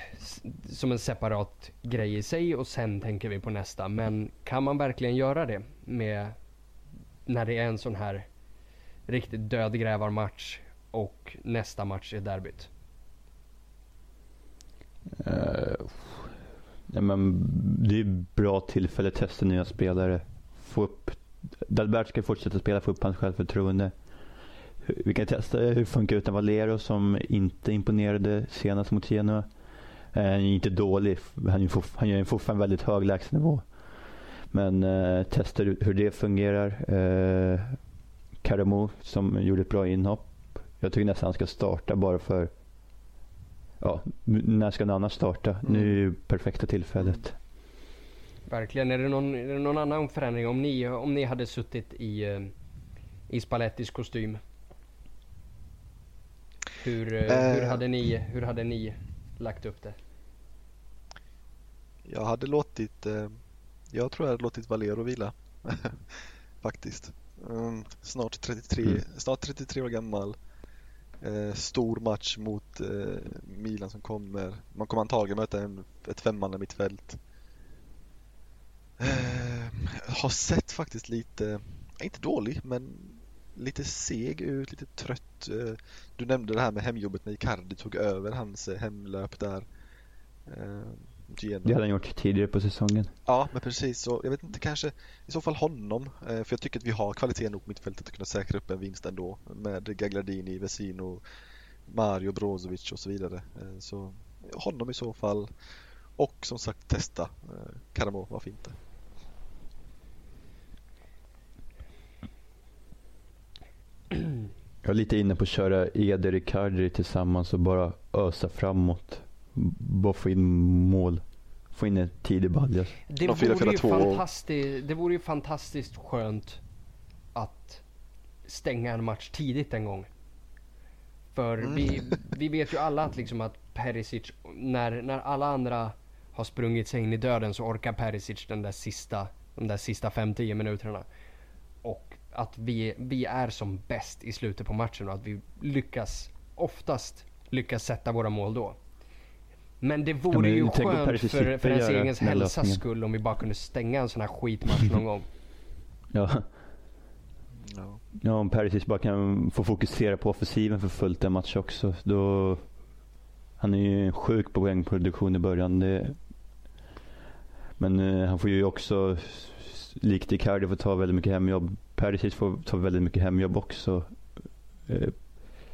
A: som en separat grej i sig och sen tänker vi på nästa. Men kan man verkligen göra det med när det är en sån här riktigt dödgrävarmatch och nästa match är derbyt?
C: Eh, uh, ja, men det är ett bra tillfälle att testa nya spelare. Få upp, Dalbert ska fortsätta spela, få upp hans självförtroende. Vi kan testa hur det funkar utan Valero som inte imponerade senast mot Genoa. Eh, Han är inte dålig, han, är han gör fortfarande väldigt hög lägstanivå. Men eh, testa hur hur det fungerar. Eh, Karamo som gjorde ett bra inhopp. Jag tycker nästan han ska starta bara för Ja, när ska han annars starta? Nu är ju perfekta tillfället.
A: Verkligen. Är det någon, är det någon annan förändring? Om ni, om ni hade suttit i, eh, i Spallettis kostym. Hur, eh, hur, hade ni, hur hade ni lagt upp det?
B: Jag hade låtit, eh, jag tror jag hade låtit Valero vila. <laughs> Faktiskt. Mm, snart 33,
C: Mm.
B: snart 33 år gammal. Eh, stor match mot eh, Milan som kommer. Man kommer antagligen möta en, ett femmanna mittfält. Eh, har sett faktiskt lite, inte dålig, men lite seg ut, lite trött. Eh, du nämnde det här med hemjobbet när Icardi tog över hans eh, hemlöp där. Eh.
C: Det hade han gjort tidigare på säsongen.
B: Ja, men precis. Så jag vet inte, kanske i så fall honom. För jag tycker att vi har kvalitet nog på mittfältet att kunna säkra upp en vinst ändå. Med Gagladini, Vesino, Mario Brozovic och så vidare. Så honom i så fall. Och som sagt testa Karamo, varför inte?
C: Jag är lite inne på att köra Eder Icardi tillsammans och bara ösa framåt. Bara få in mål. Få in en tidig balja.
A: Det
B: De
A: vore, ju fantastiskt, det vore ju fantastiskt skönt att stänga en match tidigt en gång. För
B: Mm.
A: vi, vi vet ju alla att, liksom att Perisic, när, när alla andra har sprungit sig in i döden så orkar Perisic den där sista, de där sista 5-10 minuterna. Att vi, vi är som bäst i slutet på matchen och att vi lyckas, oftast lyckas sätta våra mål då. Men det vore
C: men
A: ju skönt för, för ens egen hälsas skull om vi bara kunde stänga en sån här skitmatch någon gång.
C: Ja.
B: Ja.
C: ja, om Perisic bara kan få fokusera på offensiven för fullt en match också. Då... Han är ju en sjuk poängproduktion i början. Det... Men eh, han får ju också, likt Icardi, få ta väldigt mycket hemjobb. Perisic får ta väldigt mycket hemjobb också. Eh,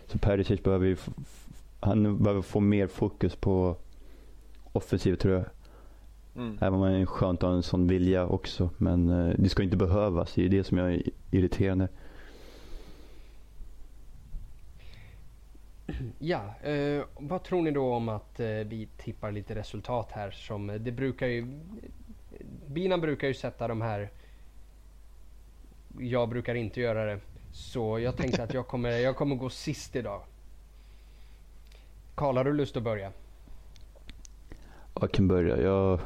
C: så Perisic behöver ju, han behöver få mer fokus på offensiv tror jag.
B: Mm.
C: Även om det är skönt att ha en sån vilja också. Men eh, det ska inte behövas. Det är det som är irriterande.
A: Ja, eh, vad tror ni då om att eh, vi tippar lite resultat här som eh, det brukar ju... Binan brukar ju sätta de här... Jag brukar inte göra det. Så jag tänkte att jag kommer, jag kommer gå sist idag. Karl, har du lust att börja?
C: Jag kan börja. Jag...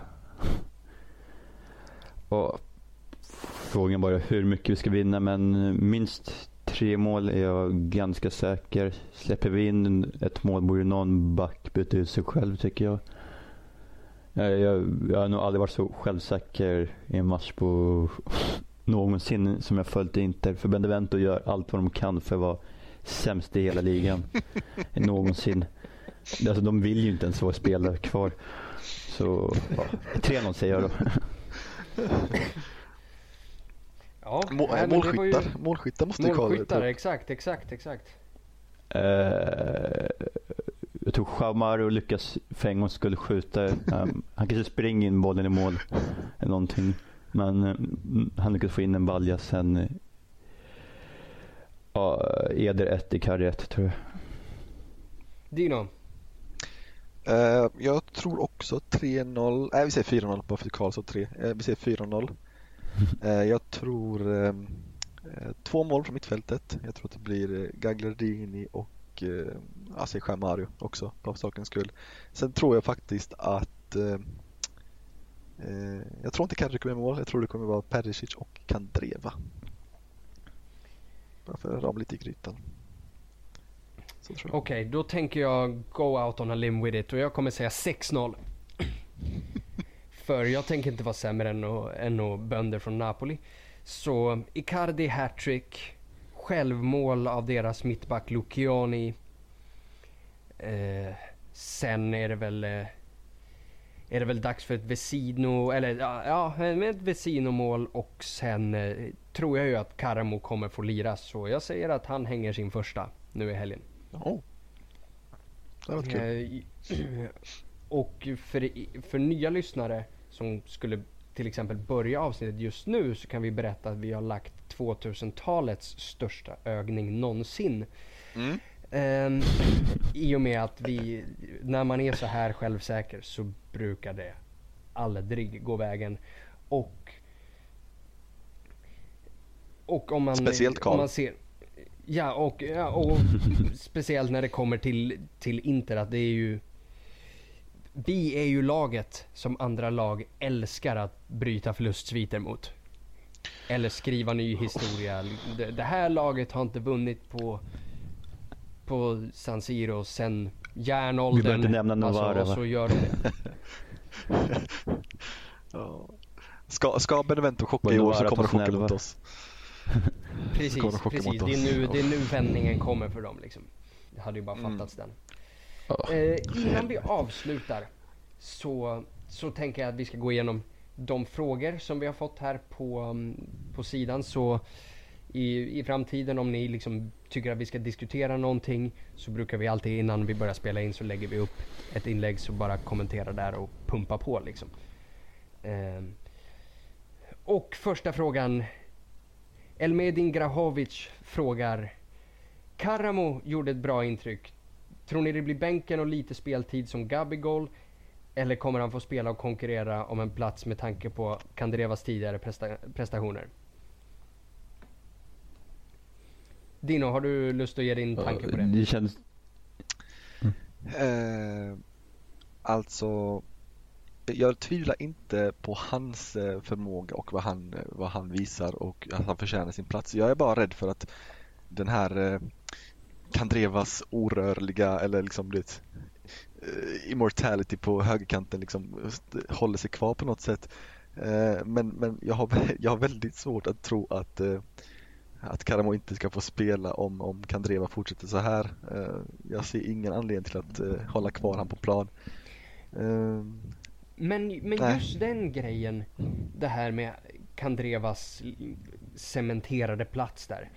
C: Och frågan bara hur mycket vi ska vinna. Men minst tre mål är jag ganska säker. Släpper vi in ett mål borde någon back byta ut sig själv tycker jag. Jag, jag, jag har nog aldrig varit så självsäker i en match på någonsin som jag följt Inter. För Benevento gör allt vad de kan för att vara sämst i hela ligan. <laughs> någonsin. Alltså de vill ju inte ens vara spelare kvar. Så ja, 3-0 säger jag då. <laughs>
A: Ja,
B: Må-
A: var ju-
B: målskyttar, målskyttar måste ju
A: Målskyttar,
B: ta.
A: exakt, exakt, exakt.
C: Eh, jag tror Chamaro lyckas för en gångs skull skjuta. Um, han kanske springer in bollen i mål. Eller någonting. Men eh, han lyckas få in en balja sen. eh, Ja, Eder 1 i karriär 1 tror jag.
A: Dino?
B: Eh, jag tror också 3-0, nej vi säger 4-0 bara för att Karl sa 3. Eh, vi säger 4-0. <laughs> Eh, jag tror eh, eh, två mål från mittfältet. Jag tror att det blir eh, Gagliardini och eh, säg Jean Mario också, bara för sakens skull. Sen tror jag faktiskt att eh, eh, jag tror inte Kadri kommer göra mål. Jag tror det kommer vara Perisic och Kandreva. Bara för att rama lite i grytan.
A: Okej, då tänker jag go out on a limb with it och jag kommer säga 6-0. <laughs> För jag tänker inte vara sämre än att bönder från Napoli. Så Icardi hattrick, självmål av deras mittback Lucioni. Eh, sen är det väl eh, är det väl dags för ett Vesino, eller ja, ja med ett Vesino-mål och sen eh, tror jag ju att Karamo kommer få lira. Så jag säger att han hänger sin första nu i helgen.
B: Oh. Det var kul.
A: Eh, <clears throat> Och för, för nya lyssnare som skulle till exempel börja avsnittet just nu så kan vi berätta att vi har lagt 2000-talets största övning någonsin.
B: Mm.
A: Ehm, I och med att vi, när man är så här självsäker så brukar det aldrig gå vägen. Och och om man,
B: Speciellt Karl.
A: om man ser Ja och, ja, och speciellt när det kommer till, till Inter att det är ju Vi är ju laget som andra lag älskar att bryta förlustsviter mot. Eller skriva ny historia. Det, det här laget har inte vunnit på på San Siro sen
C: Vi behöver
A: järnåldern.
C: inte nämna Novara,
A: alltså, och
C: va?
A: så gör de det. <laughs>
B: Ja. Ska, ska Benevento chocka i år så kommer de chocka
C: 2011?
B: mot oss. <laughs>
A: Precis,
B: kommer de chocka
A: precis.
B: mot
A: Det är, nu, det är nu vändningen kommer för dem liksom. Det hade ju bara
B: Mm.
A: fattats den.
C: Ja.
A: Eh, innan vi avslutar så, så tänker jag att vi ska gå igenom de frågor som vi har fått här på, på sidan. Så i, i framtiden om ni liksom tycker att vi ska diskutera någonting så brukar vi alltid innan vi börjar spela in så lägger vi upp ett inlägg så bara kommentera där och pumpa på liksom. Eh, och första frågan. Elmedin Grahovic frågar Karamo gjorde ett bra intryck. Tror ni det blir bänken och lite speltid som Gabigol? Eller kommer han få spela och konkurrera om en plats med tanke på Kandrevas tidigare presta- prestationer? Dino, har du lust att ge din tanke på det?
C: Det känns...
B: Eh, alltså, jag tvivlar inte på hans eh, förmåga och vad han, vad han visar och att han förtjänar sin plats. Jag är bara rädd för att den här eh, Kandrevas orörliga eller liksom det eh, immortality på högerkanten liksom håller sig kvar på något sätt. Eh, men men jag, har, <laughs> jag har väldigt svårt att tro att att Karamo inte ska få spela om, om Kandreva fortsätter så här. Eh, jag ser ingen anledning till att eh, hålla kvar han på plan. Eh,
A: Men, men
B: Nej.
A: just den grejen, det här med Kandrevas cementerade plats där.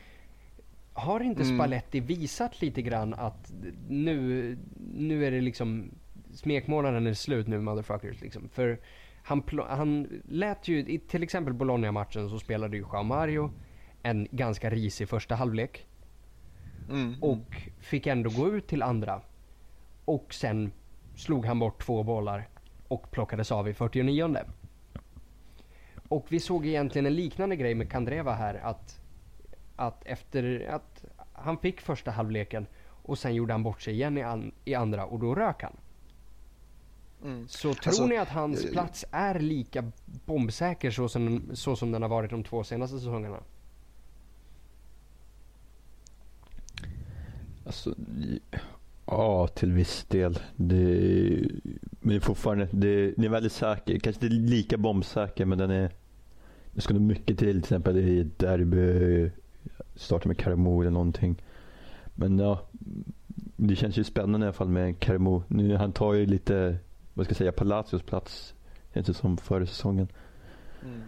A: Har inte
B: Mm.
A: Spalletti visat lite grann att nu, nu är det liksom smekmånaden är slut nu motherfuckers liksom. För han, han lät ju, i till exempel Bologna-matchen så spelade ju Joao Mario en ganska risig första halvlek.
B: mm,
A: Och fick ändå gå ut till andra. Och sen slog han bort två bollar och plockades av i 49 Och vi såg egentligen en liknande grej med Kandreva här att, att efter att han fick första halvleken och sen gjorde han bort sig igen i, an, i andra och då rök han.
B: mm.
A: Så tror
B: Alltså,
A: ni att hans
B: eh,
A: plats är lika bombsäker så som, så som den har varit de två senaste säsongerna?
C: Alltså, ja, till viss del. Det, men fortfarande, det, den är väldigt säker. Kanske inte lika bombsäker, men den är... Det ska nog mycket till, till exempel i ett derby, starta med Karamo eller någonting. Men ja, det känns ju spännande i alla fall med Karamo. Nu, han tar ju lite, vad ska jag säga, Palacios plats, känns det som, förra säsongen.
B: Mm.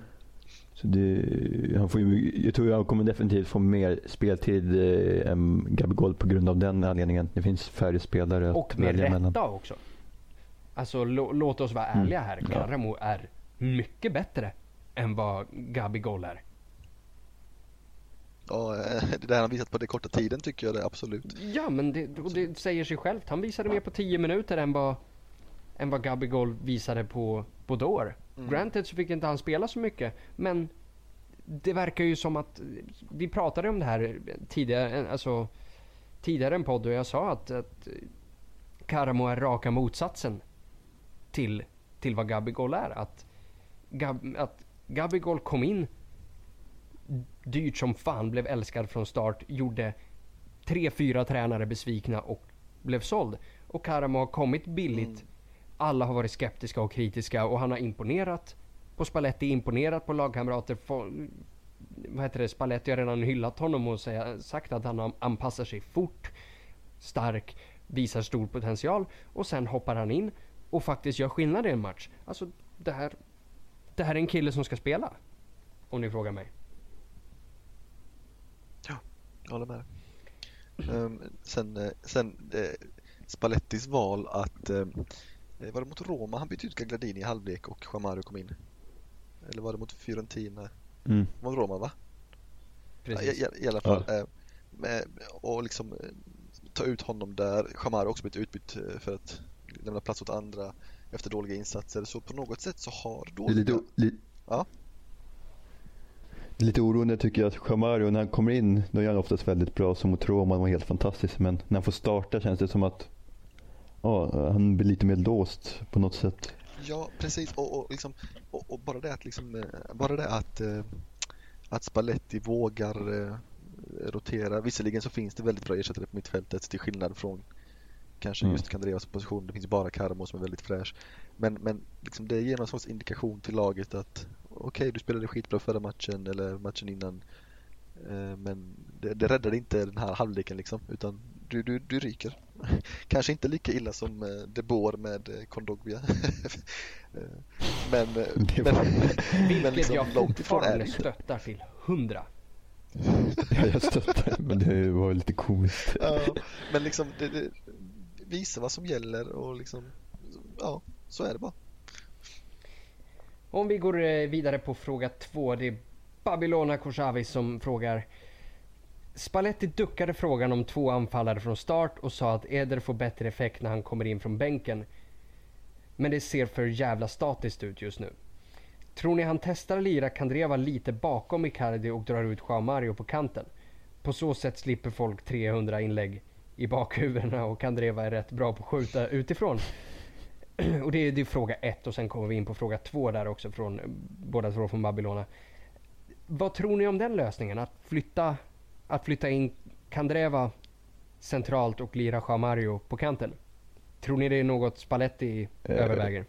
C: Så det, han får ju, jag tror han kommer definitivt få mer speltid eh, än Gabigol på grund av den anledningen. Det finns färre spelare att
A: Och med rätta
C: mellan.
A: också. Alltså lå- låt oss vara
C: Mm,
A: ärliga här.
C: ja.
A: Karamo är mycket bättre än vad Gabigol är.
B: Ja, eh, det där han har visat på den korta tiden tycker jag det absolut.
A: Ja men det, och det säger sig självt. Han visade mer på 10 minuter än vad, än vad Gabigol visade på, Dår.
B: Mm.
A: Granted så fick inte han spela så mycket. Men det verkar ju som att, vi pratade om det här tidigare, alltså tidigare en podd och jag sa att, att Karamo är raka motsatsen till, till vad Gabigol är. Att, Gab, att Gabigol kom in dyrt som fan, blev älskad från start, gjorde tre, fyra tränare besvikna och blev såld. Och Karamo har kommit billigt.
B: Mm.
A: Alla har varit skeptiska och kritiska och han har imponerat på Spalletti, imponerat på lagkamrater. Få- Vad heter det? Spalletti har redan hyllat honom och säga, sagt att han anpassar sig fort, stark, visar stor potential och sen hoppar han in och faktiskt gör skillnad i en match. Alltså det här, det här är en kille som ska spela. Om ni frågar mig.
B: Ja, Jag håller med. Um, sen eh, sen eh, Spallettis val att, eh, var det mot Roma han bytte ut Gagladini i halvlek och Chamaro kom in? Eller var det mot Fiorentina?
C: Mm.
B: Mot Roma va?
A: Precis.
B: Ja, i, I alla fall. Eh, med, och liksom eh, ta ut honom där. Chamaro har också blivit utbytt eh, för att lämna plats åt andra efter dåliga insatser. Så på något sätt så har
C: Det är lite,
B: dåliga...
C: o- li,
B: Ja.
C: lite oroande tycker jag att Chamaro, när han kommer in, då är han oftast väldigt bra. Som mot Roma, han var helt fantastisk. Men när han får starta känns det som att ja, han blir lite mer låst på något sätt.
B: Ja, precis. Och, och, liksom, och, och bara det att, liksom, eh, bara det att, eh, att Spalletti vågar, eh, rotera. Visserligen så finns det väldigt bra ersättare på mittfältet till skillnad från kanske
C: Mm.
B: just Kandreas position. Det finns bara Karmo som är väldigt fräsch. Men, men liksom det ger någon sorts indikation till laget att okej, du spelade skitbra förra matchen eller matchen innan. Men det, det räddade inte den här halvleken liksom, utan du, du, du ryker. <laughs> Kanske inte lika illa som eh, De Boer med eh, Kondogbia. <laughs> Eh, men, <laughs>
C: var-
B: men
A: Vilket
B: liksom
A: jag
B: långt ifrån är
A: fortfarande stöttar till hundra.
C: Ja, jag stöttar, men det var lite komiskt.
B: Ja, men liksom det, det, visa vad som gäller och liksom, ja, så är det bara.
A: Om vi går vidare på fråga två. Det är Babylona Korshavi som frågar. Spalletti duckade frågan om två anfallare från start och sa att Eder får bättre effekt när han kommer in från bänken. Men det ser för jävla statiskt ut just nu. Tror ni han testar lira Kandreva lite bakom Icardi och drar ut Joao Mario på kanten? På så sätt slipper folk 300 inlägg i bakhuvudena och Kandreva är rätt bra på att skjuta utifrån. Och det är, det är fråga ett och sen kommer vi in på fråga två där också från båda två från Babylona. Vad tror ni om den lösningen? Att flytta, att flytta in Kandreva centralt och lira Joao Mario på kanten? Tror ni det är något Spalletti
C: Eh,
A: överväger?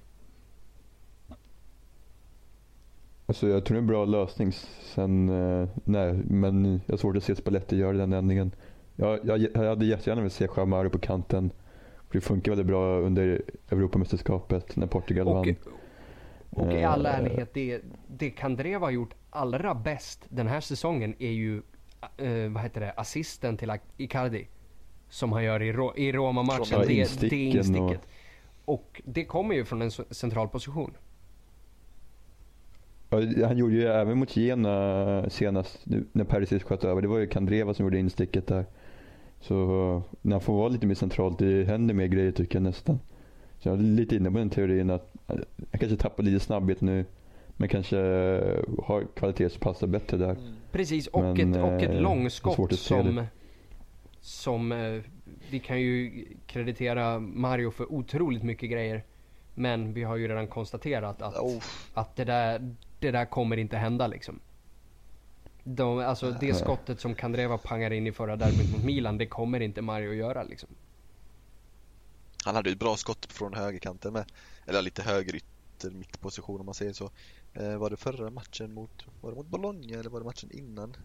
C: Alltså jag tror det är en bra lösning. Sen, eh, nej, men jag har svårt att se Spalletti göra den ändringen. Jag, jag, jag hade jättegärna velat se Chamaro på kanten. Det funkar väldigt bra under Europamästerskapet när Portugal
A: Och,
C: vann.
A: och i all
C: Eh,
A: ärlighet, det, det Kandreva har gjort allra bäst den här säsongen är ju eh, vad heter det, assisten till Icardi. Som han gör i, Ro- i Roma-matchen.
C: Ja,
A: Det, det insticket. Och det kommer ju från en central position.
C: Ja, han gjorde ju även mot Gena senast nu, när Perisic sköt över. Det var ju Kandreva som gjorde insticket där. Så när han får vara lite mer centralt, det händer mer grejer tycker jag nästan. Så jag är lite inne på den teorin att eh, han kanske tappar lite snabbhet nu. Men kanske har kvalitet som passar bättre där.
A: Precis, och,
C: Men,
A: ett, och
C: eh,
A: ett
C: är
A: långskott som, som eh, vi kan ju kreditera Mario för otroligt mycket grejer. Men vi har ju redan konstaterat att,
B: Oh,
A: att det, där, det där kommer inte hända liksom. De, alltså det skottet som Kandreva pangar in i förra derbyt mot Milan, det kommer inte Mario att göra liksom.
B: han hade ju ett bra skott från högerkanten med. Eller lite högerytter, mittposition om man säger så. Eh, var det förra matchen mot, var det mot Bologna eller var det matchen innan?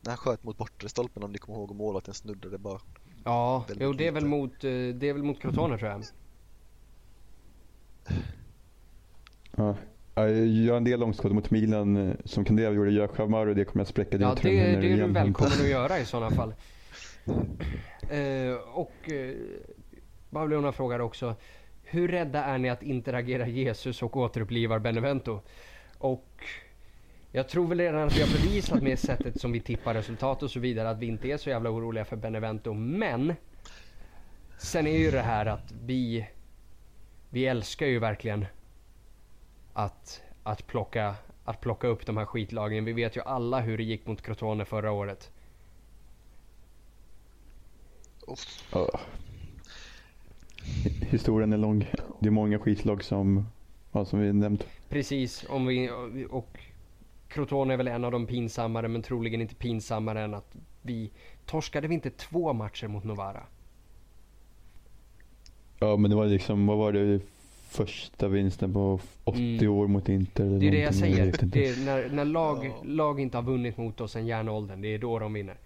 B: När han sköt mot bortre stolpen om ni kommer ihåg och målvakten snuddade bara.
A: Ja, jo det är väl mot, eh, det är väl mot Crotone tror jag.
C: Ja. Ja, Jag gör en del långskott mot Milan eh, som Kandreva gjorde. Gör Chamaro det kommer jag spräcka dina
A: Ja, det, det är du välkommen att <laughs> göra i sådana fall. Eh, och eh, Babylona frågar också Hur rädda är ni att interagera Jesus och återupplivar Benevento? Och jag tror väl redan att vi har bevisat med sättet som vi tippar resultat och så vidare att vi inte är så jävla oroliga för Benevento. Men sen är ju det här att vi vi älskar ju verkligen att, att, plocka, att plocka upp de här skitlagen. Vi vet ju alla hur det gick mot Crotone förra året.
C: Oh. Historien är lång. Det är många skitlag som, ja, som vi nämnt.
A: Precis, om vi, och Crotone är väl en av de pinsammare men troligen inte pinsammare än att vi torskade vi inte två matcher mot Novara?
C: Ja men det var liksom, vad var det, första vinsten på 80
A: Mm.
C: år mot Inter? eller
A: Det är det jag säger.
C: inte.
A: Det är när när lag,
B: Ja.
A: lag inte har vunnit mot oss sen järnåldern, det är då de vinner.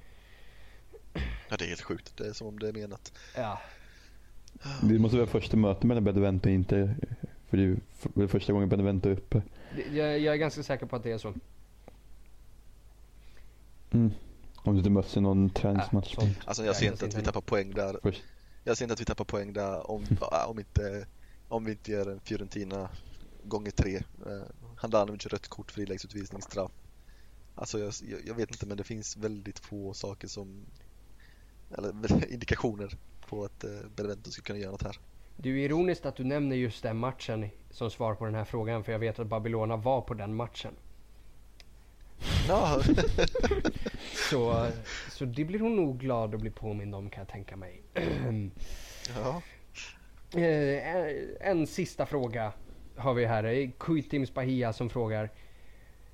B: Ja, det är helt sjukt. Det är som om det är menat.
A: Ja,
C: Det måste vara första mötet mellan Benevento och Inter. För det är ju första gången Benevento är uppe.
A: jag, jag är ganska säker på att det är så.
C: Mm. Om du inte möts i någon träningsmatch.
A: Äh.
B: Alltså jag ser
A: jag
B: inte att vi tappar poäng där.
C: Först.
B: Jag ser inte att vi tappar poäng där om, om, inte, om vi inte gör en Fiorentina gånger tre. Eh, Handanovic rött kort, friläggsutvisning, straff. Alltså jag, jag, vet inte men det finns väldigt få saker som eller <laughs> indikationer på att eh, Benevento ska kunna göra något här.
A: Det är ju ironiskt att du nämner just den matchen som svar på den här frågan för jag vet att Babylona var på den matchen.
B: Ja, <laughs>
A: Så, så det blir hon nog glad att bli påmind om kan jag tänka mig. <clears throat>
B: ja.
A: Eh, en, en sista fråga har vi här. Kuitims Bahia som frågar.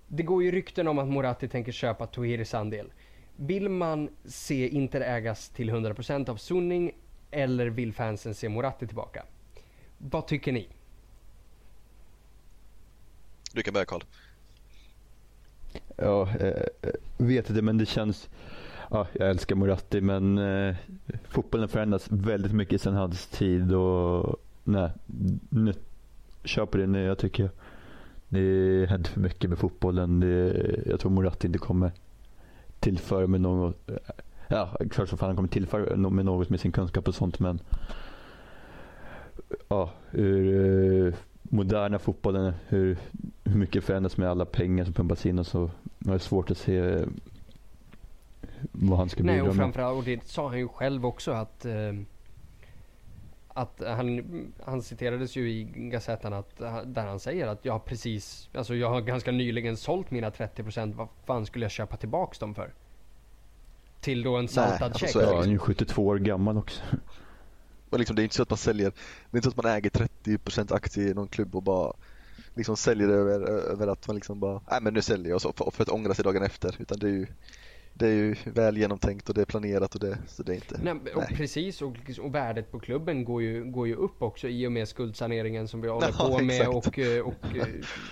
A: Det går ju rykten om att Moratti tänker köpa Tohiris andel. Vill man se Inter ägas till 100% av Sunning eller vill fansen se Moratti tillbaka? Vad tycker ni?
B: Du kan börja Karl.
C: Ja, eh, vet inte men det känns, ja, jag älskar Moratti men eh, fotbollen förändras väldigt mycket sedan hans tid och nej, nu, kör på det nu. Jag tycker det händer för mycket med fotbollen. Det, jag tror Moratti inte kommer tillföra med något. Ja, klart som fan han kommer tillföra med något med sin kunskap och sånt men ja, ur eh, moderna fotbollen, hur, hur mycket förändras med alla pengar som pumpas in och så. Det är svårt att se vad han ska
A: Nej,
C: bidra
A: och
C: med.
A: framförallt, och det sa han ju själv också att eh, att han, han citerades ju i Gazetten att, där han säger att jag har precis, alltså jag har ganska nyligen sålt mina 30%, vad fan skulle jag köpa tillbaks dem för? Till då en saltad
B: alltså
A: check.
B: så är det
C: Ja, han är ju 72 år gammal också.
B: Och liksom, det är inte så att man säljer, det är inte så att man äger 30% aktier i någon klubb och bara liksom säljer det över, över att man liksom bara, nej men nu säljer jag och så för, för att ångra sig dagen efter. Utan det är ju, det är ju väl genomtänkt och det är planerat och det, så det är inte,
A: Nej, och
B: nej.
A: precis, och, och värdet på klubben går ju, går ju upp också i och med skuldsaneringen som vi håller <laughs>
B: Ja,
A: på med
B: exakt.
A: och, eh, och eh,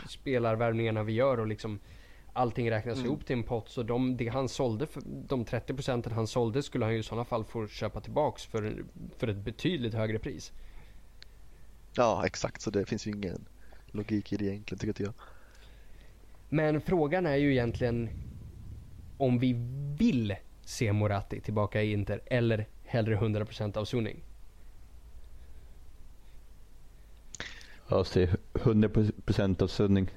A: spelarvärvningarna vi gör och liksom Allting räknas
B: Mm.
A: ihop till en pott så de, det han sålde, för, de 30 procenten han sålde skulle han ju i sådana fall få köpa tillbaks för, för ett betydligt högre pris.
B: Ja exakt, så det finns ju ingen logik i det egentligen tycker inte jag.
A: Men frågan är ju egentligen om vi vill se Moratti tillbaka i Inter eller hellre 100% av Suning.
C: Ja, se 100% av Sunning.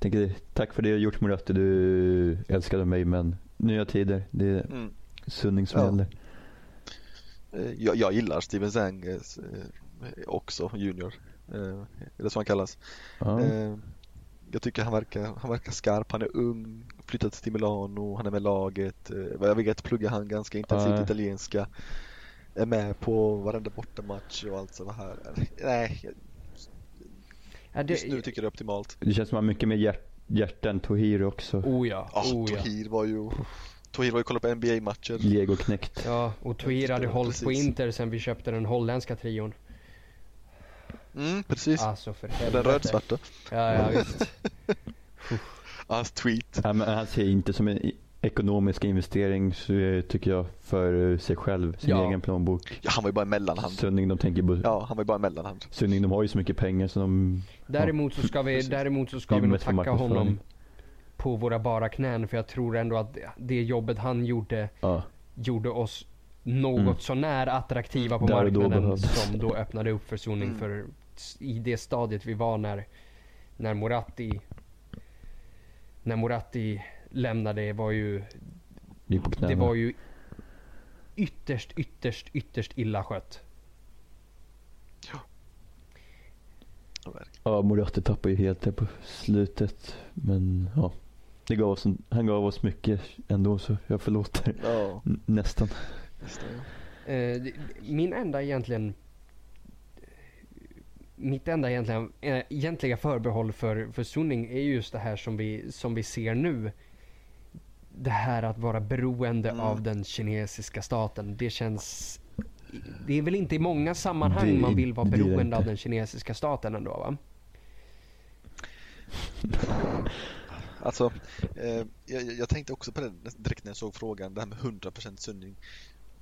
C: Tänker, tack för det du har gjort Moratti, du älskade mig men nya tider, det är
B: Mm.
C: Sunning som
B: Ja.
C: gäller.
B: Eh, Jag, jag gillar Steven Zhang eh, också, junior. Eh, det så han kallas?
C: Ja.
B: Jag tycker han verkar, han verkar skarp, han är ung, flyttat till Milano, han är med laget. Vad jag vet pluggar han ganska intensivt
C: Ja.
B: italienska. Är med på varenda bortamatch och allt så här. Nej,
A: Ja, det,
B: just nu tycker jag det är optimalt.
C: Det känns som att han har mycket mer hjärt, hjärta än Tohir också.
A: Oh ja,
B: Ah,
A: oh ja.
B: Tohir var ju Tohir var ju kollat på NBA-matcher.
C: Legoknäckt.
A: Ja, och Tohir hade
B: Ja,
A: hållit på. Inter sen vi köpte den holländska trion.
B: Mm, precis.
A: Alltså för
B: Den
A: helvete.
B: rödsvarta.
A: Ja, ja visst. <laughs>
B: Hans tweet.
C: Ja, men han ser inte som en ekonomisk investering eh, tycker jag för eh, sig själv, sin
A: Ja.
C: egen plånbok.
B: Ja, han var ju bara en mellanhand.
C: Sunning de tänker på,
B: Ja, han var ju bara en mellanhand.
C: Sunning de har ju så mycket pengar så de,
A: Däremot så ska vi, däremot så ska vi nog tacka honom på våra bara knän för jag tror ändå att det jobbet han gjorde
C: ja.
A: gjorde oss något
C: Mm.
A: sånär attraktiva på
C: Där då
A: marknaden
C: behövdes.
A: som då öppnade upp för zoning
B: Mm.
A: för i det stadiet vi var när när Moratti när Moratti lämnade var ju det var ju ytterst ytterst ytterst illa skött.
B: Ja.
C: Ja, Moratti tappade ju helt det på slutet. Men ja, det gav oss, han gav oss mycket ändå så jag förlåter.
B: Ja,
C: nästan.
B: det.
A: Eh, min enda egentligen mitt enda egentligen, eh, egentliga förbehåll för, för Sunning är just det här som vi, som vi ser nu. Det här att vara beroende
B: Mm.
A: av den kinesiska staten. Det känns... Det är väl inte i många sammanhang
C: Det-
A: man vill vara beroende av den kinesiska staten ändå va? <laughs>
B: Alltså, eh, jag, jag tänkte också på det direkt när jag såg frågan, det här med 100% sunning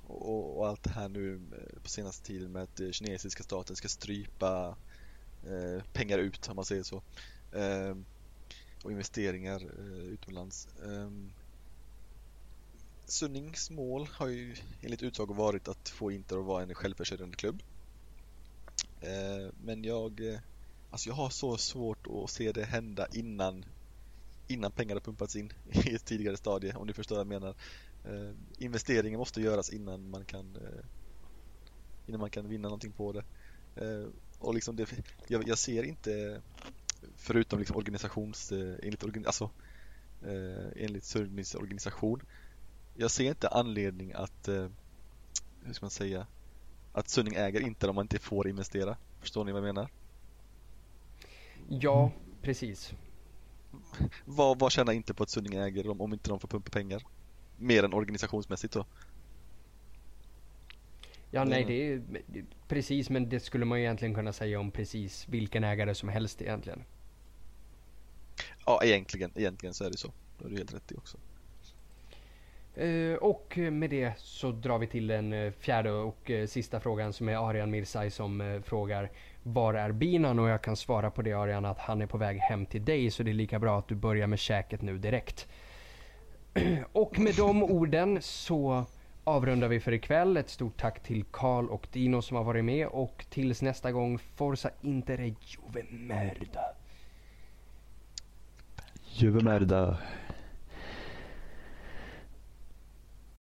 B: och, och allt det här nu eh, på senaste tiden med att eh, kinesiska staten ska strypa eh, pengar ut om man säger så eh, och investeringar eh, utomlands. Eh, Sunnings mål har ju enligt utsago varit att få Inter att vara en självförsörjande klubb. Eh, men jag, eh, alltså jag har så svårt att se det hända innan innan pengar har pumpats in <laughs> i ett tidigare stadie om du förstår vad jag menar. Eh, investeringen måste göras innan man kan innan man kan vinna någonting på det. Och liksom det jag, jag ser inte förutom liksom organisations enligt, alltså, enligt organisation jag ser inte anledning att eh, hur ska man säga att Sunning äger inte om man inte får investera. Förstår ni vad jag menar?
A: Ja, precis.
B: Vad, vad tjänar inte på att Sunning äger om, om inte de får pumpa pengar? mer än organisationsmässigt så.
A: Ja, nej, det är precis, men det skulle man ju egentligen kunna säga om precis vilken ägare som helst egentligen.
B: Ja, egentligen, egentligen så är det så. Det har du helt rätt i också.
A: Eh, och med det så drar vi till den eh, fjärde och eh, sista frågan som är Arian Mirsaj som frågar Var är binan? Och jag kan svara på det Arian att han är på väg hem till dig så det är lika bra att du börjar med käket nu direkt. <clears throat> och med de orden så avrundar vi för ikväll. Ett stort tack till Karl och Dino som har varit med och tills nästa gång Forza Inter Juve Merda.
C: Juve Merda.